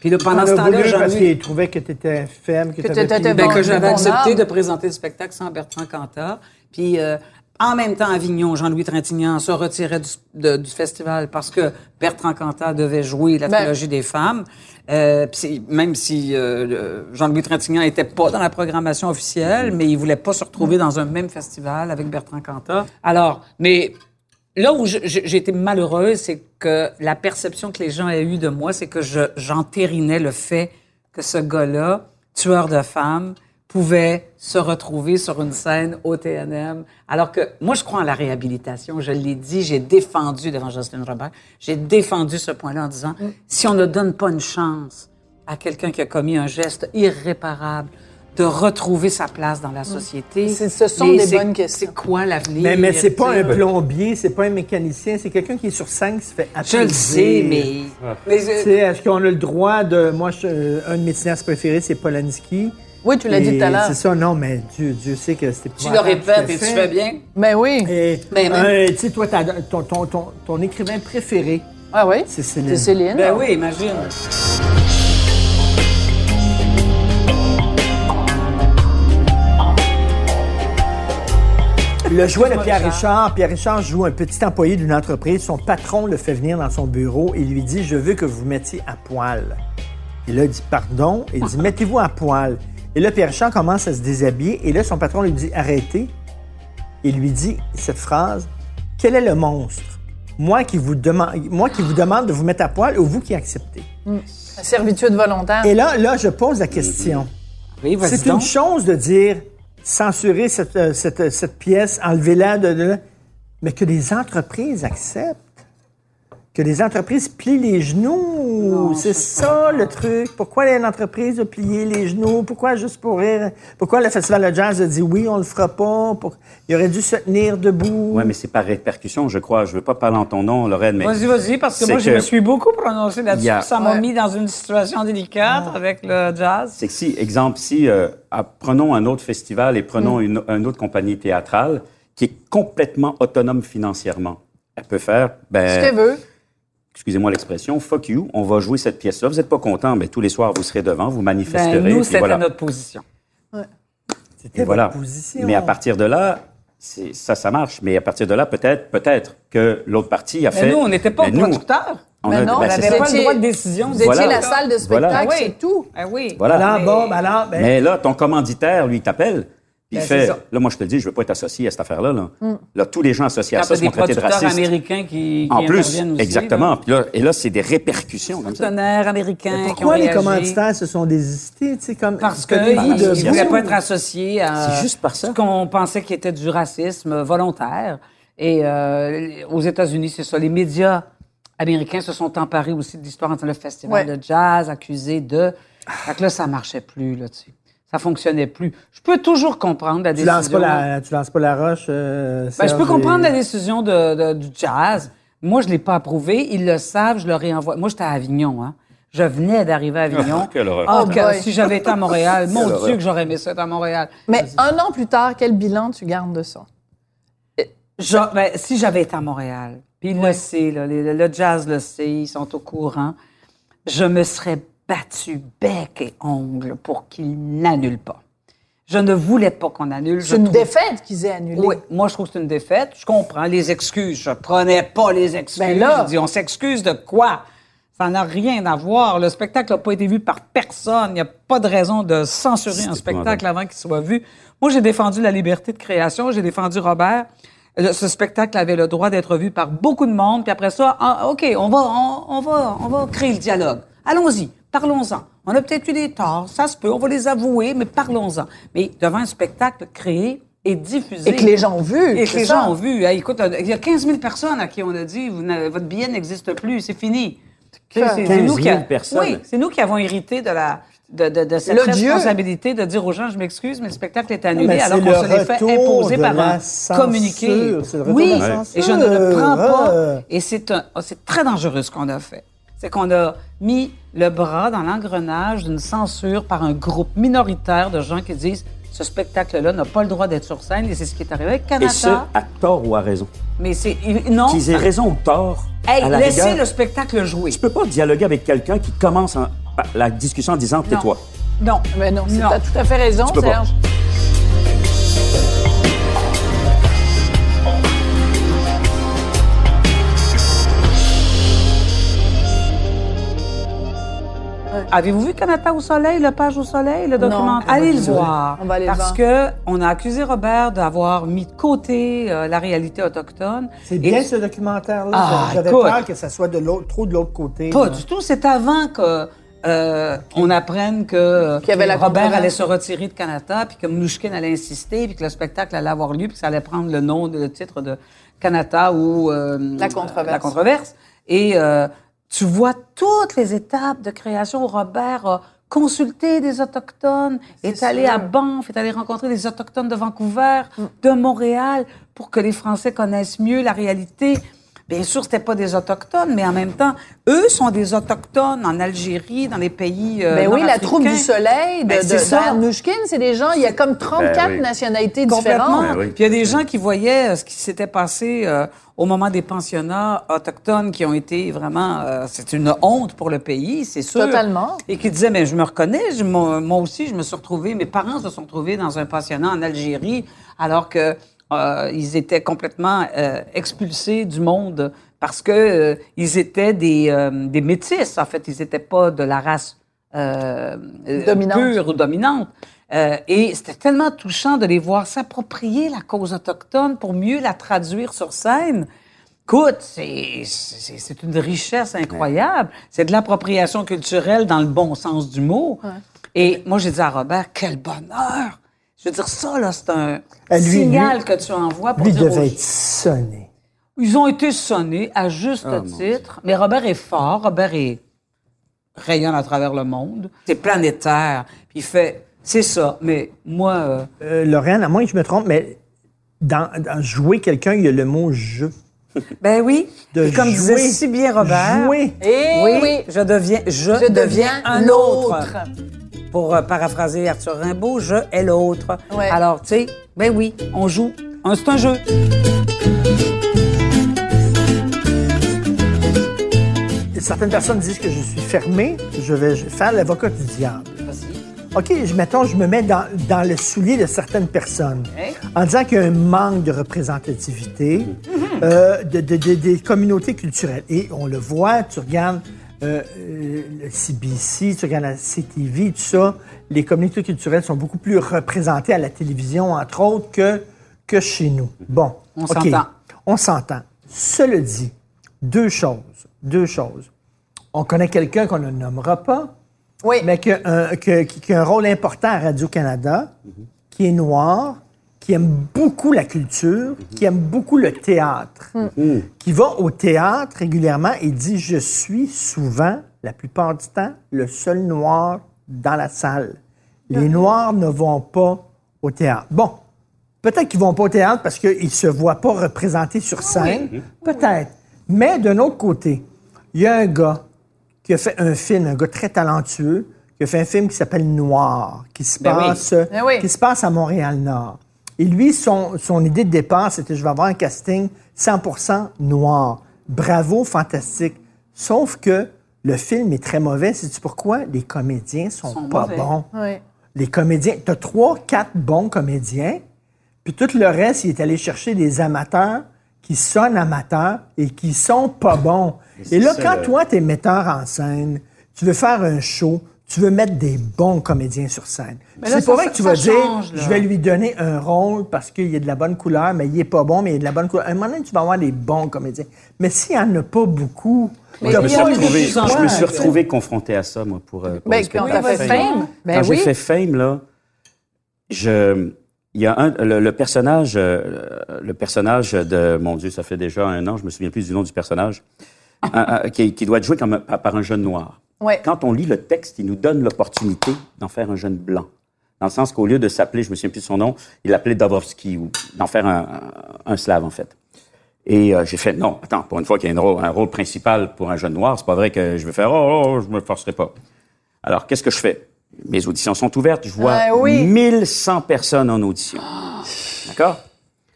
Puis là, pendant ce temps-là, voulu parce Jean-Louis... qu'il trouvait que tu étais faible, que, Que t'avais t'étais plus- Ben, bon. que j'avais bon accepté de présenter le spectacle sans Bertrand Cantat. Puis euh, en même temps, à Avignon, Jean-Louis Trintignant se retirait du, de- du festival parce que Bertrand Cantat devait jouer la Ben- trilogie des femmes. Euh, même si euh, Jean-Louis Trintignant était pas dans la programmation officielle, mais il voulait pas se retrouver dans un même festival avec Bertrand Cantat. Alors, mais là où j'ai été malheureuse, c'est que la perception que les gens aient eue de moi, c'est que je- j'entérinais le fait que ce gars-là, tueur de femmes, pouvait se retrouver sur une scène au TNM. Alors que moi, je crois en la réhabilitation. Je l'ai dit, j'ai défendu devant Jocelyne Robert, j'ai défendu ce point-là en disant, si on ne donne pas une chance à quelqu'un qui a commis un geste irréparable de retrouver sa place dans la société. C'est- ce sont mais des bonnes questions. C'est quoi l'avenir? Mais, mais c'est pas un plombier, c'est pas un mécanicien, c'est quelqu'un qui est sur scène qui se fait Je applaudir. le sais, mais... mais Tu sais, est-ce qu'on a le droit de. Moi, je- un de mes cinéastes préférés, c'est Polanski. Oui, tu l'as dit tout à l'heure. C'est ça, non, mais Dieu, Dieu sait que c'était tu le répètes et tu fais bien. Ben oui. Et, Ben, ben. euh, tu sais, toi, ton, ton, ton, ton écrivain préféré, Ah oui? c'est Céline. C'est Céline. Ben oui, imagine. Le jouet de Pierre Richard. Richard. Pierre Richard joue un petit employé d'une entreprise. Son patron le fait venir dans son bureau et lui dit Je veux que vous vous mettiez à poil. Et là, il dit Pardon. Il dit Mettez-vous à poil. Et là, Pierre Richard commence à se déshabiller. Et là, son patron lui dit Arrêtez. Il lui dit cette phrase Quel est le monstre? Moi qui, vous demande, moi qui vous demande de vous mettre à poil ou vous qui acceptez La servitude volontaire. Et là, là, je pose la question. Oui, C'est une chose de dire censurer cette, euh, cette, cette pièce, enlever-la, de, de- mais que les entreprises acceptent, que les entreprises plient les genoux. C'est ça le truc. Pourquoi une entreprise a plié les genoux? Pourquoi juste pour rire? Pourquoi le Festival de jazz a dit oui, on le fera pas? Pour... Il aurait dû se tenir debout. Oui, mais c'est par répercussion, je crois. Je veux pas parler en ton nom, Lorraine, mais... Vas-y, vas-y, parce que moi, je me suis beaucoup prononcé là-dessus. A- Ça m'a Ouais. mis dans une situation délicate avec le jazz. C'est que si, exemple, si, euh, ah, prenons un autre festival et Mm. prenons une, une autre compagnie théâtrale qui est complètement autonome financièrement. Elle peut faire, Ce ben, qu'elle veut. Excusez-moi l'expression, fuck you, on va jouer cette pièce-là. Vous n'êtes pas content, mais tous les soirs, vous serez devant, vous manifesterez. Ben, nous, c'était voilà. notre position. C'était Et voilà. votre position. Mais à partir de là, ça, ça marche. Mais à partir de là, peut-être, peut-être que l'autre partie a Mais fait. nous, on n'était pas Mais nous, producteurs. on Mais a- non, ben, on n'avait pas le droit de décision. Vous étiez la salle de spectacle, Ah oui. c'est tout. Ah oui. Voilà. Alors, Mais- bon, ben alors, ben, Mais là, ton commanditaire, lui, il t'appelle. Puis il Ben, fait, là, moi, je te le dis, je veux pas être associé à cette affaire-là. Là, là tous les gens associés à ça sont traités de racistes. américains qui, qui En plus, aussi. exactement. là. Puis là, et là, c'est des répercussions comme ça. Partenaires américains qui ont pourquoi les commanditaires se sont désistés? tu sais, Comme, Parce qu'ils ne voulaient pas être associés à C'est juste par ça. ce qu'on pensait qui était du racisme volontaire. Et euh, aux États-Unis, c'est ça. Les médias américains se sont emparés aussi de l'histoire entre le festival Ouais. de jazz, accusé de... Fait que là, ça marchait plus, là, tu sais. Ça fonctionnait plus. Je peux toujours comprendre la Tu décision... lances pas la, tu lances pas la roche. euh, Ben, je peux comprendre et- la décision de, de- du jazz. Moi, je l'ai pas approuvé. Ils le savent, je leur ai envoyé. Moi, j'étais à Avignon, hein. Je venais d'arriver à Avignon. Quelle horreur. Ah, Oh que- si j'avais été à Montréal, mon horreur. Dieu, que j'aurais aimé ça être à Montréal. Mais un an plus tard, quel bilan tu gardes de ça? Je- ben, si j'avais été à Montréal, puis il le sait, là, les- le jazz le sait, ils sont au courant, je me serais battu bec et ongle pour qu'il n'annule pas. Je ne voulais pas qu'on annule. C'est une trouve- défaite qu'ils aient annulé. Oui, moi je trouve que c'est une défaite. Je comprends les excuses. Je prenais pas les excuses. Ben là- Je dis, on s'excuse de quoi? Ça n'a rien à voir. Le spectacle n'a pas été vu par personne. Il n'y a pas de raison de censurer un spectacle avant qu'il soit vu. Moi, j'ai défendu la liberté de création. J'ai défendu Robert. Le- ce spectacle avait le droit d'être vu par beaucoup de monde. Puis après ça, ah, OK, on va, on, on va, on va créer le dialogue. Allons-y, parlons-en. On a peut-être eu des torts, ça se peut, on va les avouer, mais parlons-en. Mais devant un spectacle créé et diffusé. Et que les gens ont vu. Et que c'est les ça. gens ont vu. Hey, écoute, il y a 15 000 personnes à qui on a dit vous votre billet n'existe plus, c'est fini. C'est c'est 15 nous qui a- 000 personnes. Oui, c'est nous qui avons hérité de la de, de, de cette responsabilité de dire aux gens je m'excuse, mais le spectacle est annulé mais alors c'est qu'on le se l'est fait retour imposer par un communiqué. Oui, et je ne le prends pas. Et c'est un- oh, c'est très dangereux ce qu'on a fait. C'est qu'on a mis le bras dans l'engrenage d'une censure par un groupe minoritaire de gens qui disent ce spectacle-là n'a pas le droit d'être sur scène et c'est ce qui est arrivé avec Et Canada. ce, à tort ou à raison? Mais c'est non. Qu'ils aient raison ou tort, Hey, à la laissez rigueur, le spectacle jouer. tu peux pas dialoguer avec quelqu'un qui commence en- la discussion en disant tais-toi. Non. Mais non, Non. t'as tout à fait raison, peux pas. Avez-vous vu Canada au soleil, le page au soleil, le documentaire? Allez le voir. On va aller le parce voir. que on a accusé Robert d'avoir mis de côté euh, la réalité autochtone. C'est Et- bien ce documentaire-là. Ah, J'avais peur que ça soit de l'autre, trop de l'autre côté. Pas là. du tout. C'est avant que euh, on apprenne que Qu'il y avait la Robert allait se retirer de Canada, puis que Mnouchkine allait insister, puis que le spectacle allait avoir lieu, puis que ça allait prendre le nom, le titre de Canada ou euh, La controverse. la controverse. Et euh, tu vois toutes les étapes de création. Robert a consulté des autochtones, est, allé à Banff, est allé rencontrer des autochtones de Vancouver, Mm. de Montréal, pour que les Français connaissent mieux la réalité. Bien sûr, c'était pas des autochtones, mais en même temps, eux sont des autochtones en Algérie, dans les pays. Euh, Ben oui, la troupe du soleil de, Ben, de, c'est ça. d'Anouchkine, c'est des gens, il y a comme 34 Ben oui. nationalités différentes. Ben oui. Puis il y a des gens qui voyaient euh, ce qui s'était passé euh, au moment des pensionnats autochtones qui ont été vraiment... euh, c'est une honte pour le pays, c'est sûr. Totalement. Et qui disaient, mais je me reconnais, je- moi, moi aussi, je me suis retrouvé, mes parents se sont retrouvés dans un pensionnat en Algérie, alors que Euh, ils étaient complètement euh, expulsés du monde parce que euh, ils étaient des, des métis. En fait, ils n'étaient pas de la race Dominante. pure ou dominante. Et c'était tellement touchant de les voir s'approprier la cause autochtone pour mieux la traduire sur scène. Écoute, c'est une richesse incroyable. C'est de l'appropriation culturelle dans le bon sens du mot. Et moi, j'ai dit à Robert, quel bonheur! Je veux dire, ça, là, c'est un lui, signal lui- que tu envoies pour Lui dire aux devait être sonné. ils ont été sonnés à juste Ah, titre. Mais Robert est fort. Robert est rayonne à travers le monde. C'est planétaire. Puis il fait, c'est ça. Mais moi, euh, Euh, Lorraine, à moins que je me trompe, mais dans, dans jouer quelqu'un, il y a le mot jeu. ben oui. De Et comme disait jouer. si bien Robert. Jouer. Eh oui, oui. je deviens, je, Je deviens un l'autre. autre. Pour euh, paraphraser Arthur Rimbaud, je est l'autre. Ouais. Alors, tu sais, ben oui, on joue. C'est un jeu. Certaines personnes disent que je suis fermé. Je vais je vais faire l'avocat du diable. OK, je, mettons, je me mets dans, dans le soulier de certaines personnes en disant qu'il y a un manque de représentativité euh, de, de- de- des communautés culturelles. Et on le voit, tu regardes euh, euh, le CBC, tu regardes la CTV, tout ça, les communautés culturelles sont beaucoup plus représentées à la télévision, entre autres, que, que chez nous. Bon, On s'entend. On s'entend. Cela dit, deux choses, deux choses. On connaît quelqu'un qu'on ne nommera pas, Oui. mais qui a, un, que- qui- qui a un rôle important à Radio-Canada, qui est noir, qui aime beaucoup la culture, qui aime beaucoup le théâtre, qui va au théâtre régulièrement et dit Je suis souvent, la plupart du temps, le seul noir dans la salle. Les noirs ne vont pas au théâtre. Bon, peut-être qu'ils vont pas au théâtre parce qu'ils ne se voient pas représentés sur scène. Peut-être. Mais d'un autre côté, il y a un gars qui a fait un film, un gars très talentueux, qui a fait un film qui s'appelle Noir, qui se, Ben passe, Ben oui. qui se passe à Montréal-Nord. Et lui, son, son idée de départ, c'était je vais avoir un casting 100% noir. Bravo, fantastique. Sauf que le film est très mauvais. Sais-tu pourquoi? Les comédiens sont, Sont pas mauvais. bons. Oui. Les comédiens, tu as trois, quatre bons comédiens, puis tout le reste, il est allé chercher des amateurs qui sonnent amateurs et qui sont pas bons. Et là, ça, quand le- toi, tu es metteur en scène, tu veux faire un show, tu veux mettre des bons comédiens sur scène. C'est pas ça- vrai que tu vas dire, là. je vais lui donner un rôle parce qu'il est de la bonne couleur, mais il est pas bon, mais il est de la bonne couleur. À un moment donné, tu vas avoir des bons comédiens. Mais s'il n'y en a pas beaucoup, Mais Je me a retrouvé, je suis retrouvé confronté à ça, moi, pour. euh, pour Ben, quand fait. Fame, ben Quand j'ai oui. fait Fame, là, je, il y a un, le, le personnage, euh, le personnage de, mon Dieu, ça fait déjà un an, je me souviens plus du nom du personnage, un- un- qui, qui doit être joué comme par un jeune noir. Ouais. Quand on lit le texte, il nous donne l'opportunité d'en faire un jeune blanc. Dans le sens qu'au lieu de s'appeler, je me souviens plus de son nom, il l'appelait Dobrovski, ou d'en faire un, un, un slave, en fait. Et euh, j'ai fait, non, attends, pour une fois qu'il y a un rôle, un rôle principal pour un jeune noir, c'est pas vrai que je vais faire, oh, oh, je me forcerai pas. Alors, qu'est-ce que je fais? Mes auditions sont ouvertes, je vois Ah oui. 1100 personnes en audition. D'accord?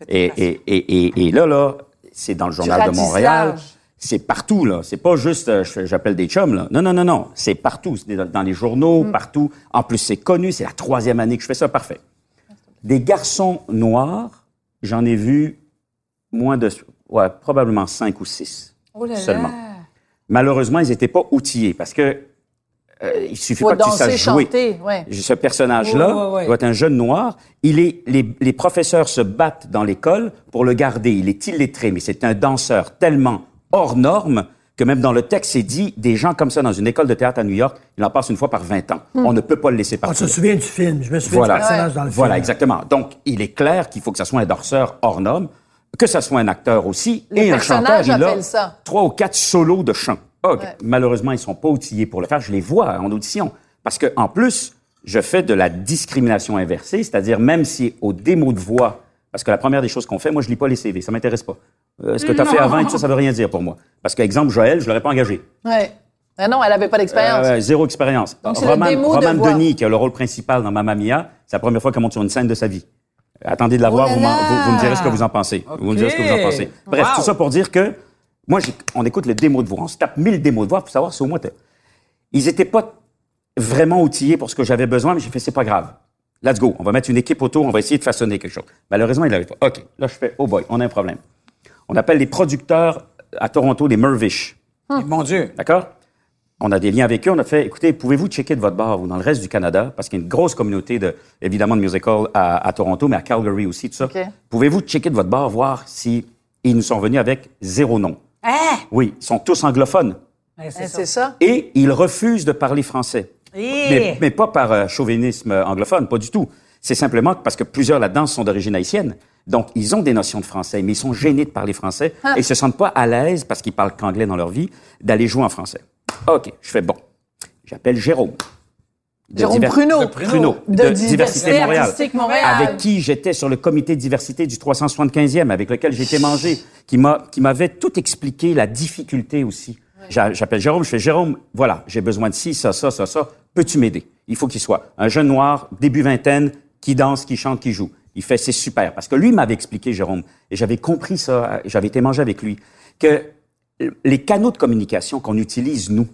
Et, et, et, et, et là, là, c'est dans le Journal de Montréal. large. C'est partout, là. C'est pas juste, euh, j'appelle des chums, là. Non, non, non, non. C'est partout. C'est dans, les journaux, Mm. partout. En plus, c'est connu. C'est la troisième année que je fais ça. Parfait. Des garçons noirs, j'en ai vu moins de, ouais, probablement cinq ou six. Oh là là. seulement. Malheureusement, ils n'étaient pas outillés parce que euh, il suffit Faut pas que tu saches jouer. chanter, ouais. Ce personnage-là ouais. doit être un jeune noir. Il est, les, les professeurs se battent dans l'école pour le garder. Il est illettré, mais c'est un danseur tellement hors norme que même dans le texte, c'est dit, des gens comme ça dans une école de théâtre à New York, il en passe une fois par 20 ans. Hmm. On ne peut pas le laisser On partir. se souvient du film. Je me souviens Voilà. du personnage dans le Voilà, film. exactement. Donc, il est clair qu'il faut que ça soit un danseur hors norme, que ça soit un acteur aussi, Le et un chanteur. Il a appelle ça. trois ou quatre solos de chant. OK. Ouais. Malheureusement, ils sont pas outillés pour le faire. Je les vois en audition. Parce que, en plus, je fais de la discrimination inversée, c'est-à-dire même si au démo de voix, parce que la première des choses qu'on fait, moi, je lis pas les CV, ça m'intéresse pas. Euh, ce que tu as fait avant et tout ça, ça veut rien dire pour moi. Parce que, exemple, Joël, je l'aurais pas engagé. Ouais. Ah non, elle avait pas d'expérience. Euh, zéro expérience. Le Roman, de Roman voix. Denis, qui a le rôle principal dans Mamma Mia, c'est la première fois qu'elle monte sur une scène de sa vie. Attendez de la Oh voir, vous, vous- vous me direz ce que vous en pensez. Vous me direz ce que vous en pensez. Bref, Wow! tout ça pour dire que moi, on écoute le démo de voix. On se tape 1000 démos de voix pour savoir si au moins... Ils étaient pas vraiment outillés pour ce que j'avais besoin, mais j'ai fait, c'est pas grave. Let's go. On va mettre une équipe autour, on va essayer de façonner quelque chose. Malheureusement, il n'avait pas. OK. Là, je fais, oh boy, on a un problème. On appelle les producteurs à Toronto les Mervish. Mon Dieu. D'accord? On a des liens avec eux. On a fait, écoutez, pouvez-vous checker de votre bar ou dans le reste du Canada, parce qu'il y a une grosse communauté, de, évidemment, de musical à, à Toronto, mais à Calgary aussi, tout ça. OK. Pouvez-vous checker de votre bar, voir si ils nous sont venus avec zéro nom? Hein? Oui, ils sont tous anglophones. Eh, c'est ça. Et ils refusent de parler français. Eh! Mais, mais pas par euh, chauvinisme anglophone, pas du tout. C'est simplement parce que plusieurs là-dedans sont d'origine haïtienne. Donc, ils ont des notions de français, mais ils sont gênés de parler français et ils se sentent pas à l'aise, parce qu'ils parlent qu'anglais dans leur vie, d'aller jouer en français. OK, je fais bon. J'appelle Jérôme. De Jérôme Diver- Pruneau. de Pruneau. De De, Diversité Diversité Montréal. Artistique Montréal. Avec qui j'étais sur le comité de diversité du 375e, avec lequel j'ai été mangé, qui m'a, qui m'avait tout expliqué, la difficulté aussi. J'a- J'appelle Jérôme, je fais Jérôme, voilà, j'ai besoin de ci, ça, ça, ça, ça. Peux-tu m'aider? Il faut qu'il soit un jeune noir, début vingtaine, qui danse, qui chante, qui joue. Il fait, c'est super. Parce que lui m'avait expliqué, Jérôme, et j'avais compris ça, j'avais été mangé avec lui, que les canaux de communication qu'on utilise, nous,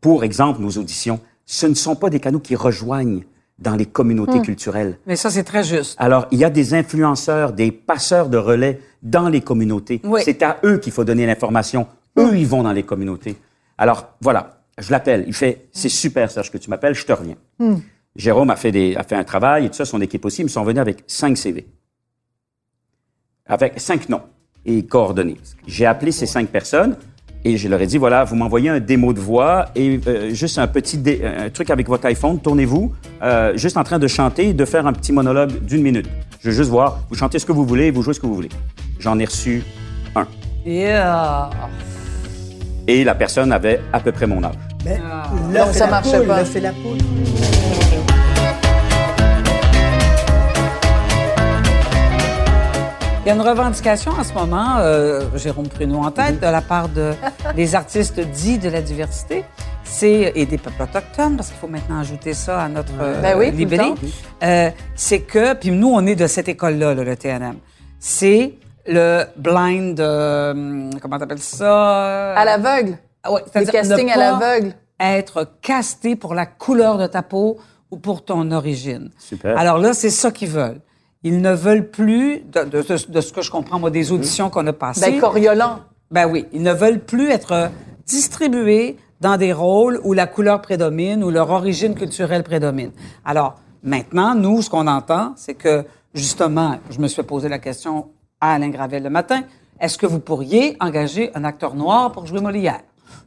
pour exemple, nos auditions, ce ne sont pas des canaux qui rejoignent dans les communautés culturelles. Mais ça, c'est très juste. Alors, il y a des influenceurs, des passeurs de relais dans les communautés. Oui. C'est à eux qu'il faut donner l'information. Eux, ils vont dans les communautés. Alors, voilà, je l'appelle. Il fait, c'est super, Serge, que tu m'appelles, je te reviens. Jérôme a fait, des, a fait un travail et tout ça, son équipe aussi. Ils me sont venus avec cinq CV. Avec cinq noms et coordonnées. J'ai appelé ces cinq personnes et je leur ai dit, voilà, vous m'envoyez un démo de voix et euh, juste un petit dé- un truc avec votre iPhone, tournez-vous, euh, juste en train de chanter et de faire un petit monologue d'une minute. Je veux juste voir, vous chantez ce que vous voulez, vous jouez ce que vous voulez. J'en ai reçu un. Yeah. Et la personne avait à peu près mon âge. Mais Donc, là, c'est ça marchait poule, pas. là, la poule. Il y a une revendication en ce moment, euh, Jérôme Pruneau en tête, de la part de, des artistes dits de la diversité. C'est, et des peuples autochtones, parce qu'il faut maintenant ajouter ça à notre euh, Ben oui, libellé. Euh, c'est que, puis nous, on est de cette école-là, là, le TNM. C'est le blind, euh, comment t'appelles ça? À l'aveugle. Ah ouais, Le c'est-à-dire casting ne à l'aveugle. Être casté pour la couleur de ta peau ou pour ton origine. Super. Alors là, c'est ça qu'ils veulent. Ils ne veulent plus, de, de- de- de ce que je comprends, moi, des auditions qu'on a passées. Ben, Coriolan. Ben oui, ils ne veulent plus être distribués dans des rôles où la couleur prédomine, où leur origine culturelle prédomine. Alors, maintenant, nous, ce qu'on entend, c'est que, justement, je me suis poser la question à Alain Gravel le matin, est-ce que vous pourriez engager un acteur noir pour jouer Molière?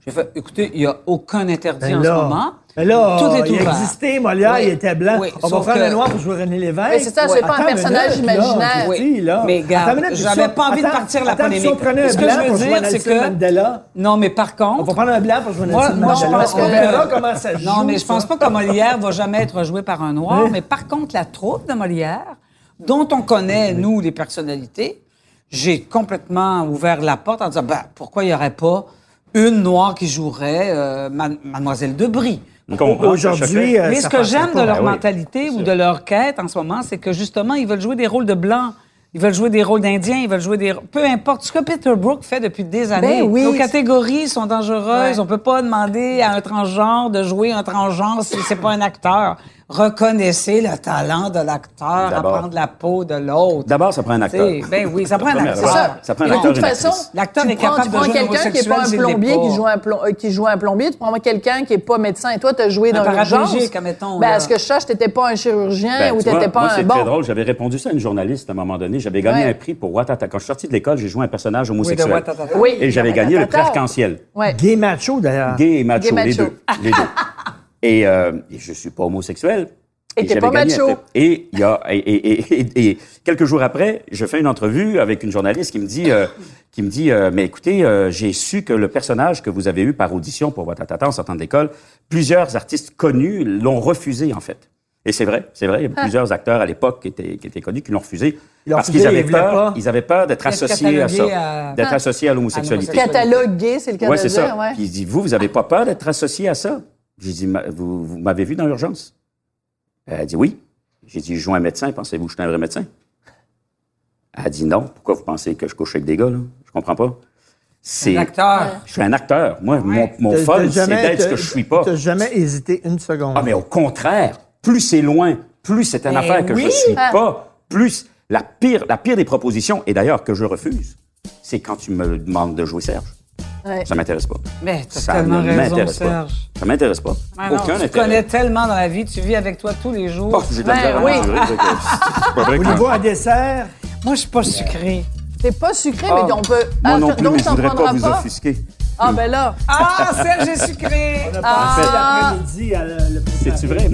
J'ai fait, écoutez, il n'y a aucun interdit Ben en là, ce moment. Ben là, Tout est il ouvert. existait, Molière, Oui. il était blanc. Oui, On va prendre que- le noir pour jouer René Lévesque. Mais c'est ça, c'est pas un Attends personnage minute, là, imaginaire. Là. Mais minute, j'avais pas envie de partir la attends, polémique. Si on prenait un blanc je veux pour jouer dire, Nelson c'est que- Mandela, Non, mais par contre... on va prendre un blanc pour jouer Nelson moi, je Mandela. pense On que- verra comment ça joue. Non, mais je pense pas que Molière va jamais être joué par un noir. Mais par contre, la troupe de Molière, dont on connaît, nous, les personnalités, j'ai complètement ouvert la porte en disant, ben, pourquoi il y aurait pas une noire qui jouerait euh, Ma- Mademoiselle de Brie? On comprend, Aujourd'hui, euh, Mais ce que j'aime de leur Ben oui, mentalité ou de leur quête en ce moment, c'est que justement, ils veulent jouer des rôles de blancs. Ils veulent jouer des rôles d'Indiens, ils veulent jouer des... Peu importe. Ce que Peter Brook fait depuis des années. Ben oui. Nos catégories sont dangereuses. Ouais. On peut pas demander à un transgenre de jouer un transgenre si c'est pas un acteur. Reconnaissez le talent de l'acteur à prendre la peau de l'autre. D'abord, ça prend un acteur. T'sais, Ben oui, ça prend un acteur. chose. Ça prend un de acteur toute et une façon. L'acteur est prends- capable tu de prends jouer un quelqu'un qui n'est pas un plombier pas. qui joue un, plom- euh, qui joue un plombier, tu prends quelqu'un qui n'est pas médecin et toi, tu as joué dans l'urgence. paraplégique, admettons, Ben, à ce que je sache, tu n'étais pas un chirurgien Ben, ou tu n'étais pas moi, un c'est bon? très drôle. J'avais répondu ça à une journaliste à un moment donné. J'avais gagné Ouais. un prix pour Watata. Quand je suis sorti de l'école, j'ai joué un personnage homosexuel. Watata. Oui. Et j'avais gagné le prix arc-en-ciel. Gay macho, d'ailleurs. Gay et macho, deux. Les deux. Et, euh, et je suis pas homosexuel. Et t'es j'avais pas gagné macho. Et, il y a, et, et- et- et quelques jours après, je fais une entrevue avec une journaliste qui me dit, euh, qui me dit, euh, mais écoutez, euh, j'ai su que le personnage que vous avez eu par audition pour votre en sortant de l'école, plusieurs artistes connus l'ont refusé en fait. Et c'est vrai, c'est vrai. Il y a plusieurs acteurs à l'époque qui étaient, qui étaient connus qui l'ont refusé Ils l'ont parce qu'ils avaient peur. Ils avaient peur d'être associés à ça, à- d'être Ah. associés à l'homosexualité. À l'homosexualité. Catalogue gay, c'est le cas Oui, de c'est dire. ça. Ouais. Puis il dit, vous, vous avez pas peur d'être associé à ça? J'ai dit, vous, vous m'avez vu dans l'urgence? Elle a dit oui. J'ai dit, je joue un médecin, pensez-vous que je suis un vrai médecin? Elle a dit non. Pourquoi vous pensez que je couche avec des gars, là? Je comprends pas. C'est. L'acteur. Je suis un acteur. Moi, mon, mon fun, c'est jamais- d'être ce que je suis pas. T'as jamais hésité une seconde. Ah, mais au contraire, plus c'est loin, plus c'est une Ben affaire que je oui. suis Ah. pas, plus la pire, la pire des propositions, et d'ailleurs que je refuse, c'est quand tu me demandes de jouer Serge. Ouais. Ça m'intéresse pas. Mais t'as Ça tellement ne raison, m'intéresse pas. Serge. Ça m'intéresse pas. Ah non, Aucun tu intérêt. connais tellement dans la vie, tu vis avec toi tous les jours. Oh, j'ai de la Ben misère à oui. vrai Au niveau un dessert, Moi, je suis pas sucrée. T'es pas sucré, Ah, mais on peut. Moi Ah, non plus, donc mais je t'en voudrais pas prendras vous offusquer. Ah, ben là. Ah, Serge est sucré! on a Ah. passé l'après-midi à le, le préparer. C'est-tu vrai?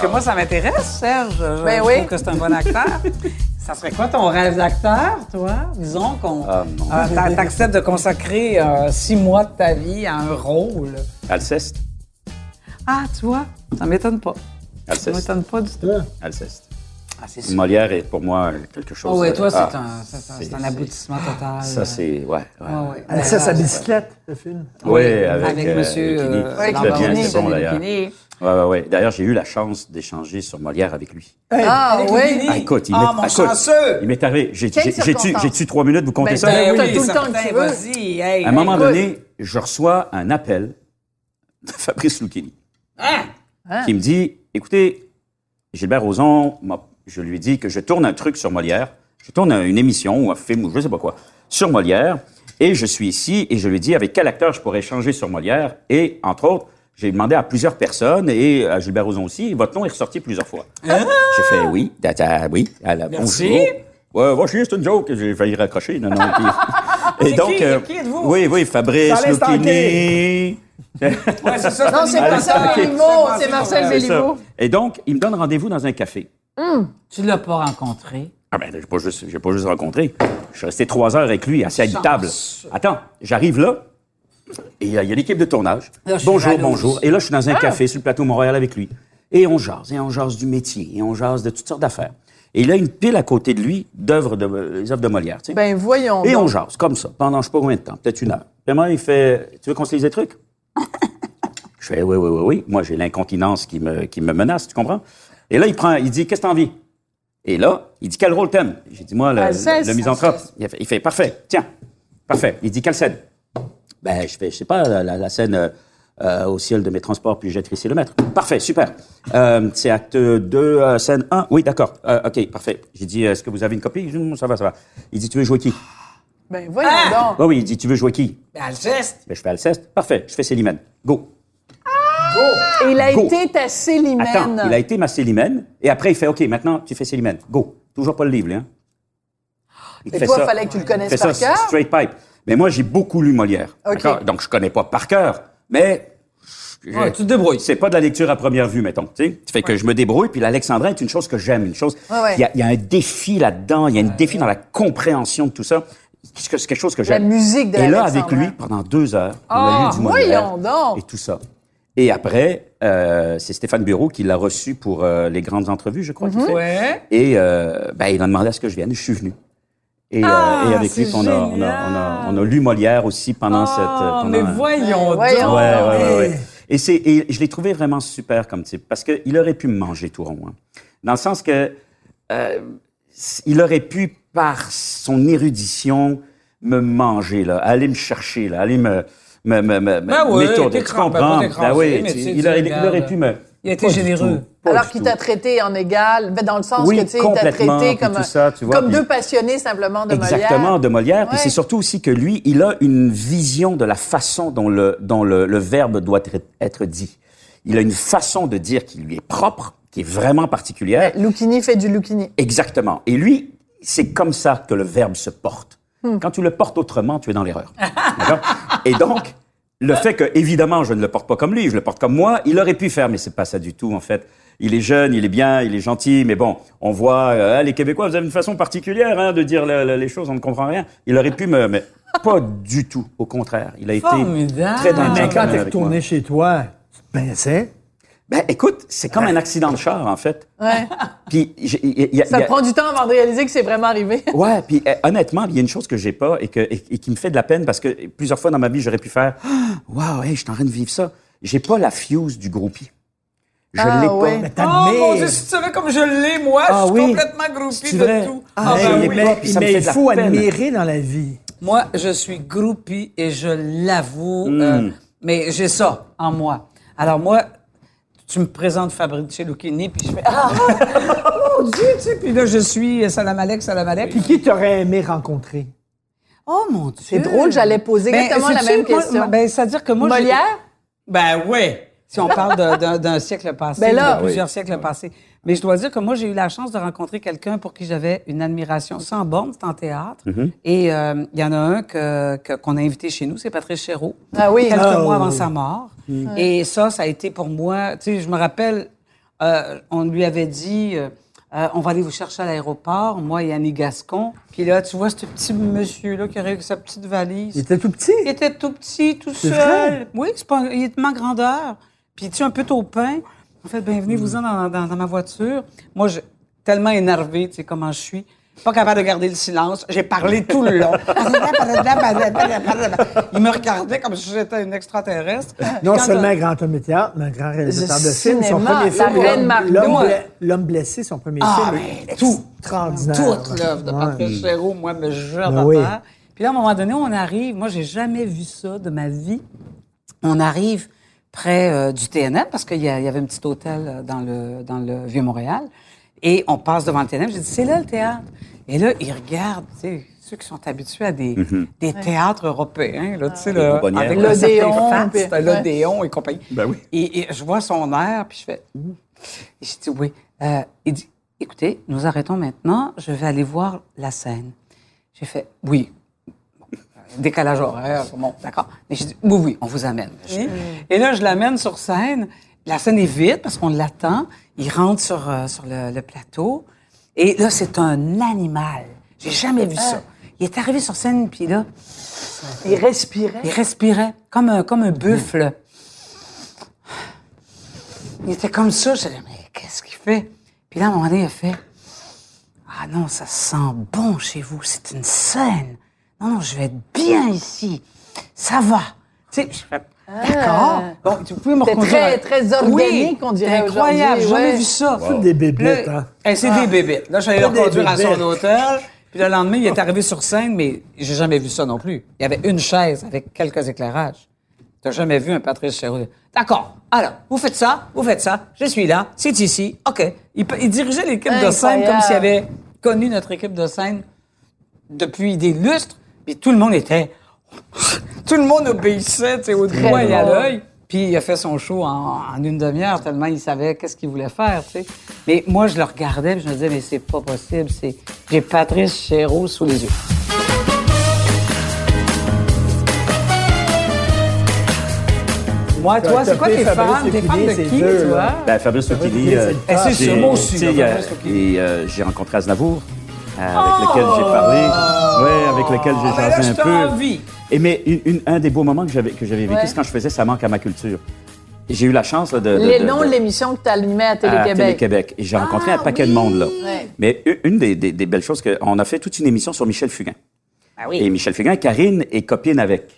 Que moi, ça m'intéresse, Serge. Je, Ben je oui. trouve que c'est un bon acteur. ça serait quoi ton rêve d'acteur, toi? Disons qu'on Ah, non. euh, t'a- t'acceptes de consacrer euh, six mois de ta vie à un rôle. Alceste. Ah, tu vois, ça m'étonne pas. Ça Alceste. m'étonne pas du tout. Alceste. Ah, c'est sûr. Molière est pour moi quelque chose. Oh, ouais, toi, c'est Ah, un, c'est un- c'est c'est- un aboutissement total. Ça, c'est. Ouais. ouais. Ah, sa bicyclette, le film. Oui, avec, avec, euh, monsieur Lucchini. euh, Lucchini, Lucchini, c'est bon, d'ailleurs. Ouais, ouais, ouais. D'ailleurs, j'ai eu la chance d'échanger sur Molière avec lui. Ah, oui. Ah, écoute, il Ah, m'est mon écoute, chanceux! Il m'est arrivé. J'ai- j'ai- j'ai-tu trois minutes, vous comptez Ben, ça? ben, Ben T'as tout le temps que certain, tu veux. Vas-y, hey, À un moment écoute. donné, je reçois un appel de Fabrice Lucchini Hein? qui me dit Écoutez, Gilbert Rozon, je lui dis que je tourne un truc sur Molière. Je tourne un- une émission ou un film ou je sais pas quoi sur Molière. Et je suis ici et je lui dis avec quel acteur je pourrais échanger sur Molière. Et entre autres, j'ai demandé à plusieurs personnes et à Gilbert Rozon aussi. Votre nom est ressorti plusieurs fois. J'ai fait oui, oui. à la-? Merci. Bonjour. Ouais, va chier, c'est une joke. J'ai failli raccrocher. Non, non. puis- Et donc, qui? euh, Qui êtes-vous? oui, oui, Fabrice Lucchini. Ouais, c'est ça. Non, c'est Ah, Marcel. Béliveau. C'est Marcel. Béliveau. Et donc, il me donne rendez-vous dans un café. Tu l'as pas rencontré? Ah ben, j'ai pas juste, j'ai pas juste rencontré. Je suis resté trois heures avec lui, assis à une table. Attends, j'arrive là, et euh, il y a l'équipe de tournage. Là, bonjour, bonjour. Et là, je suis dans un café sur le plateau Montréal avec lui. Et on jase, et on jase du métier, et on jase de toutes sortes d'affaires. Et il a une pile à côté de lui d'œuvres de, les œuvres de Molière, tu sais. Ben, voyons. Et donc. on jase, comme ça, pendant je sais pas combien de temps, peut-être une heure. Moi, il fait, tu veux qu'on se lise des trucs? je fais, oui, oui, oui, oui. Moi, j'ai l'incontinence qui me, qui me menace, tu comprends? Et là, il prend, il dit, qu'est-ce que t'as envie? Et là, il dit, quel rôle t'aimes? J'ai dit, moi, le, Alceste. le, le misanthrope. Il fait, il fait, parfait, tiens, parfait. Il dit, quelle scène? Ben, je fais, je sais pas, la, scène euh, euh, au ciel de mes transports, puis j'ai trissé le maître. Parfait, super. Euh, c'est acte 2, euh, scène 1. Oui, d'accord. Euh, OK, parfait. J'ai dit, est-ce que vous avez une copie? Ça va, ça va. Il dit, tu veux jouer qui? Ben, voyons Ah! donc. Oui, oui, il dit, tu veux jouer qui? Ben, Alceste. Ben, je fais Alceste. Parfait, je fais Célimène. Go. Et il a Go. été ta Célimène. Attends, il a été ma Célimène. Et après, il fait, OK, maintenant, tu fais Célimène. Go. Toujours pas le livre, là. hein? Il Et fait toi, ça. fallait que tu le connaisses Il fait par ça cœur? straight pipe. Mais moi, j'ai beaucoup lu Molière. Donc, je connais pas par cœur. Mais. Ouais, tu te débrouilles. C'est pas de la lecture à première vue, mettons. Tu sais, Ça fait que je me débrouille. Puis l'Alexandrin est une chose que j'aime, une chose. Ouais. Il, y a, il y a un défi là-dedans. Il y a un défi dans la compréhension de tout ça. C'est que- c'est quelque chose que La j'aime. musique de Et là, avec lui, pendant deux heures, on Ah, a lu du Molière donc. et tout ça. Et après, euh, c'est Stéphane Bureau qui l'a reçu pour euh, les grandes entrevues, je crois. Mhm. qu'il fait. Ouais. Et euh, ben, il a demandé à ce que je vienne. Je suis venu. Et, euh, Ah, et avec lui, on a, on, a, on, a, on a lu Molière aussi pendant cette. Oh, pendant mais un- voyons voyons. donc. Ouais, ouais, ouais, ouais. Et, c'est, et je l'ai trouvé vraiment super comme type, parce qu'il aurait pu me manger tout rond. hein. Dans le sens que euh, il aurait pu, par son érudition, me manger, là, aller me chercher, là, aller me... me, me, me Ben ouais, m'étourder. tu ben, comprends? Ben oui, tu- il, aurait, il pu me... Il a été Pas généreux. Alors qu'il t'a traité en égal, dans le sens Oui, que tu sais, il t'a traité comme, tout ça, tu vois, comme puis- deux passionnés simplement de Exactement, Molière. de Molière. Puis Ouais. c'est surtout aussi que lui, il a une vision de la façon dont le, dont le, le verbe doit être, dit. Il a une façon de dire qui lui est propre, qui est vraiment particulière. Lucchini fait du Lucchini. Exactement. Et lui, c'est comme ça que le verbe se porte. Hmm. Quand tu le portes autrement, tu es dans l'erreur. D'accord? Et donc, le fait que, évidemment, je ne le porte pas comme lui, je le porte comme moi, il aurait pu faire, mais c'est pas ça du tout, en fait. Il est jeune, il est bien, il est gentil, mais bon, on voit, euh, les Québécois, vous avez une façon particulière hein, de dire le- le- les choses, on ne comprend rien. Il aurait pu me, mais pas du tout. Au contraire, il a été très dans Mais quand t'es retourné chez toi, tu te pinçais. Ben, écoute, c'est comme un accident de char, en fait. Ouais. Puis, y a- y a- Ça prend du temps avant de réaliser que c'est vraiment arrivé. Ouais, puis euh, honnêtement, il y a une chose que j'ai pas et, que, et, et qui me fait de la peine parce que plusieurs fois dans ma vie, j'aurais pu faire Ah, Waouh, hey, je suis en train de vivre ça. J'ai pas la fuse du groupie. Je Ah, l'ai ouais. Mais Oh mon. Dieu, si tu savais comme je l'ai, moi, Ah je suis oui. complètement groupie de vrai. tout. Ah, ben Hey, l'ai oui. pas, mais puis ça me mais fait il de la faut peine. admirer dans la vie. Moi, je suis groupie et je l'avoue, Hmm. euh, mais j'ai ça en moi. Alors moi, tu me présentes Fabrice Lucchini, puis je fais ah mon Dieu, tu sais, puis là je suis Salam Alek, Salam Alek. Puis qui t'aurais aimé rencontrer? Oh mon Dieu. C'est drôle, j'allais poser Ben, exactement la même moi, question. Ben, c'est-à-dire que moi, Molière? Ben oui. Si on parle d'un siècle passé, Ben là- de plusieurs siècles passés. Mais je dois dire que moi, j'ai eu la chance de rencontrer quelqu'un pour qui j'avais une admiration sans borne, c'est en théâtre. Et euh, il y en a un que- que- qu'on a invité chez nous, c'est Patrice Chéreau. Ah oui. Quelques Oh. mois avant sa mort. Et ça, ça a été pour moi, tu sais, je me rappelle, euh, on lui avait dit, euh, euh, on va aller vous chercher à l'aéroport, moi et Annie Gascon. Puis là, tu vois ce petit monsieur-là qui arrive avec sa petite valise. Il était tout petit. Il était tout petit, tout seul. vrai? Oui, c'est pas, il est de ma grandeur. Puis tu sais, un peu taupin. En fait, bienvenue-vous-en dans, dans, dans ma voiture. Moi, je, tellement énervée, tu sais, comment je suis. Pas capable de garder le silence. J'ai parlé tout le long. il me regardait comme si j'étais une extraterrestre. Non Quand seulement on- un grand homme de théâtre, mais un grand réalisateur de films. Son premier la film, reine L'homme- blessé, son premier Ah, film. mais tout, extraordinaire. toute l'œuvre de Ouais. Patrice Chéreau, moi, me jure Ben à oui. Puis là, à un moment donné, on arrive. Moi, j'ai jamais vu ça de ma vie. On arrive près euh, du TNM parce qu'il y, y avait un petit hôtel euh, dans le, dans le Vieux-Montréal. Et on passe devant le TNM. J'ai dit, c'est là le théâtre. Et là, ils regardent, tu sais, ceux qui sont habitués à des, des théâtres européens, là, tu sais, là, avec ouais. L'Odéon, l'Odéon et compagnie. Ben oui. Et, et je vois son air, puis je fais. Ouh. Et je dis oui. Euh, il dit écoutez, nous arrêtons maintenant, je vais aller voir la scène. J'ai fait oui. Décalage horaire, bon, d'accord. Mais j'ai dit oui, oui, on vous amène. Et là, je l'amène sur scène. La scène est vide parce qu'on l'attend. Il rentre sur, euh, sur le, le plateau. Et là, c'est un animal. J'ai jamais vu ça. Il est arrivé sur scène, puis là, Il respirait? il respirait comme un, comme un buffle. Il était comme ça. Je disais, mais qu'est-ce qu'il fait? Puis là, à un moment donné, il a fait, ah non, ça sent bon chez vous. C'est une scène. Non, non, je vais être bien ici. Ça va. Tu sais, je fais, d'accord. Bon, tu pouvez me C'est reconduire. très- très organique, Oui, on dirait c'est incroyable. J'ai jamais ouais. vu ça. Toutes des bébites, Là, hein. eh, c'est des bébites. Là, je suis allé le Pas des conduire à son hôtel. Puis le lendemain, il est arrivé sur scène, mais j'ai jamais vu ça non plus. Il y avait une chaise avec quelques éclairages. T'as jamais vu un Patrice Chéreau? D'accord. Alors, vous faites ça, vous faites ça. Je suis là. C'est ici. OK. Il, dirigeait l'équipe de scène comme s'il avait connu notre équipe de scène depuis des lustres. Puis tout le monde était... tout le monde obéissait, tu sais, au doigt et à l'œil. Puis il a fait son show en, en une demi-heure tellement il savait qu'est-ce qu'il voulait faire, tu sais. Mais moi, je le regardais puis je me disais, mais c'est pas possible. C'est... J'ai Patrice Chéreau sous les yeux. Moi, toi, c'est quoi tes fans? T'es fan de qui, toi? hein? Ben, Fabrice Lucchini, euh, Eh, c'est a- Fabrice Lucchini. et euh, j'ai rencontré Aznavour, euh, avec lequel j'ai parlé, ouais, avec lequel j'ai Ah, là, jasé un peu. envie. Et mais une- une- un des beaux moments que j'avais que j'avais vécu, Ouais. c'est quand je faisais Ça manque à ma culture. J'ai eu la chance là, de, de, Les noms de de- l'émission que tu animais à à Télé-Québec. Télé-Québec. Et j'ai rencontré un paquet de monde là. Ouais. Mais une des, des- des belles choses, que, on a fait toute une émission sur Michel Fugain. Ah oui. Et Michel Fugain, Karine est copine avec.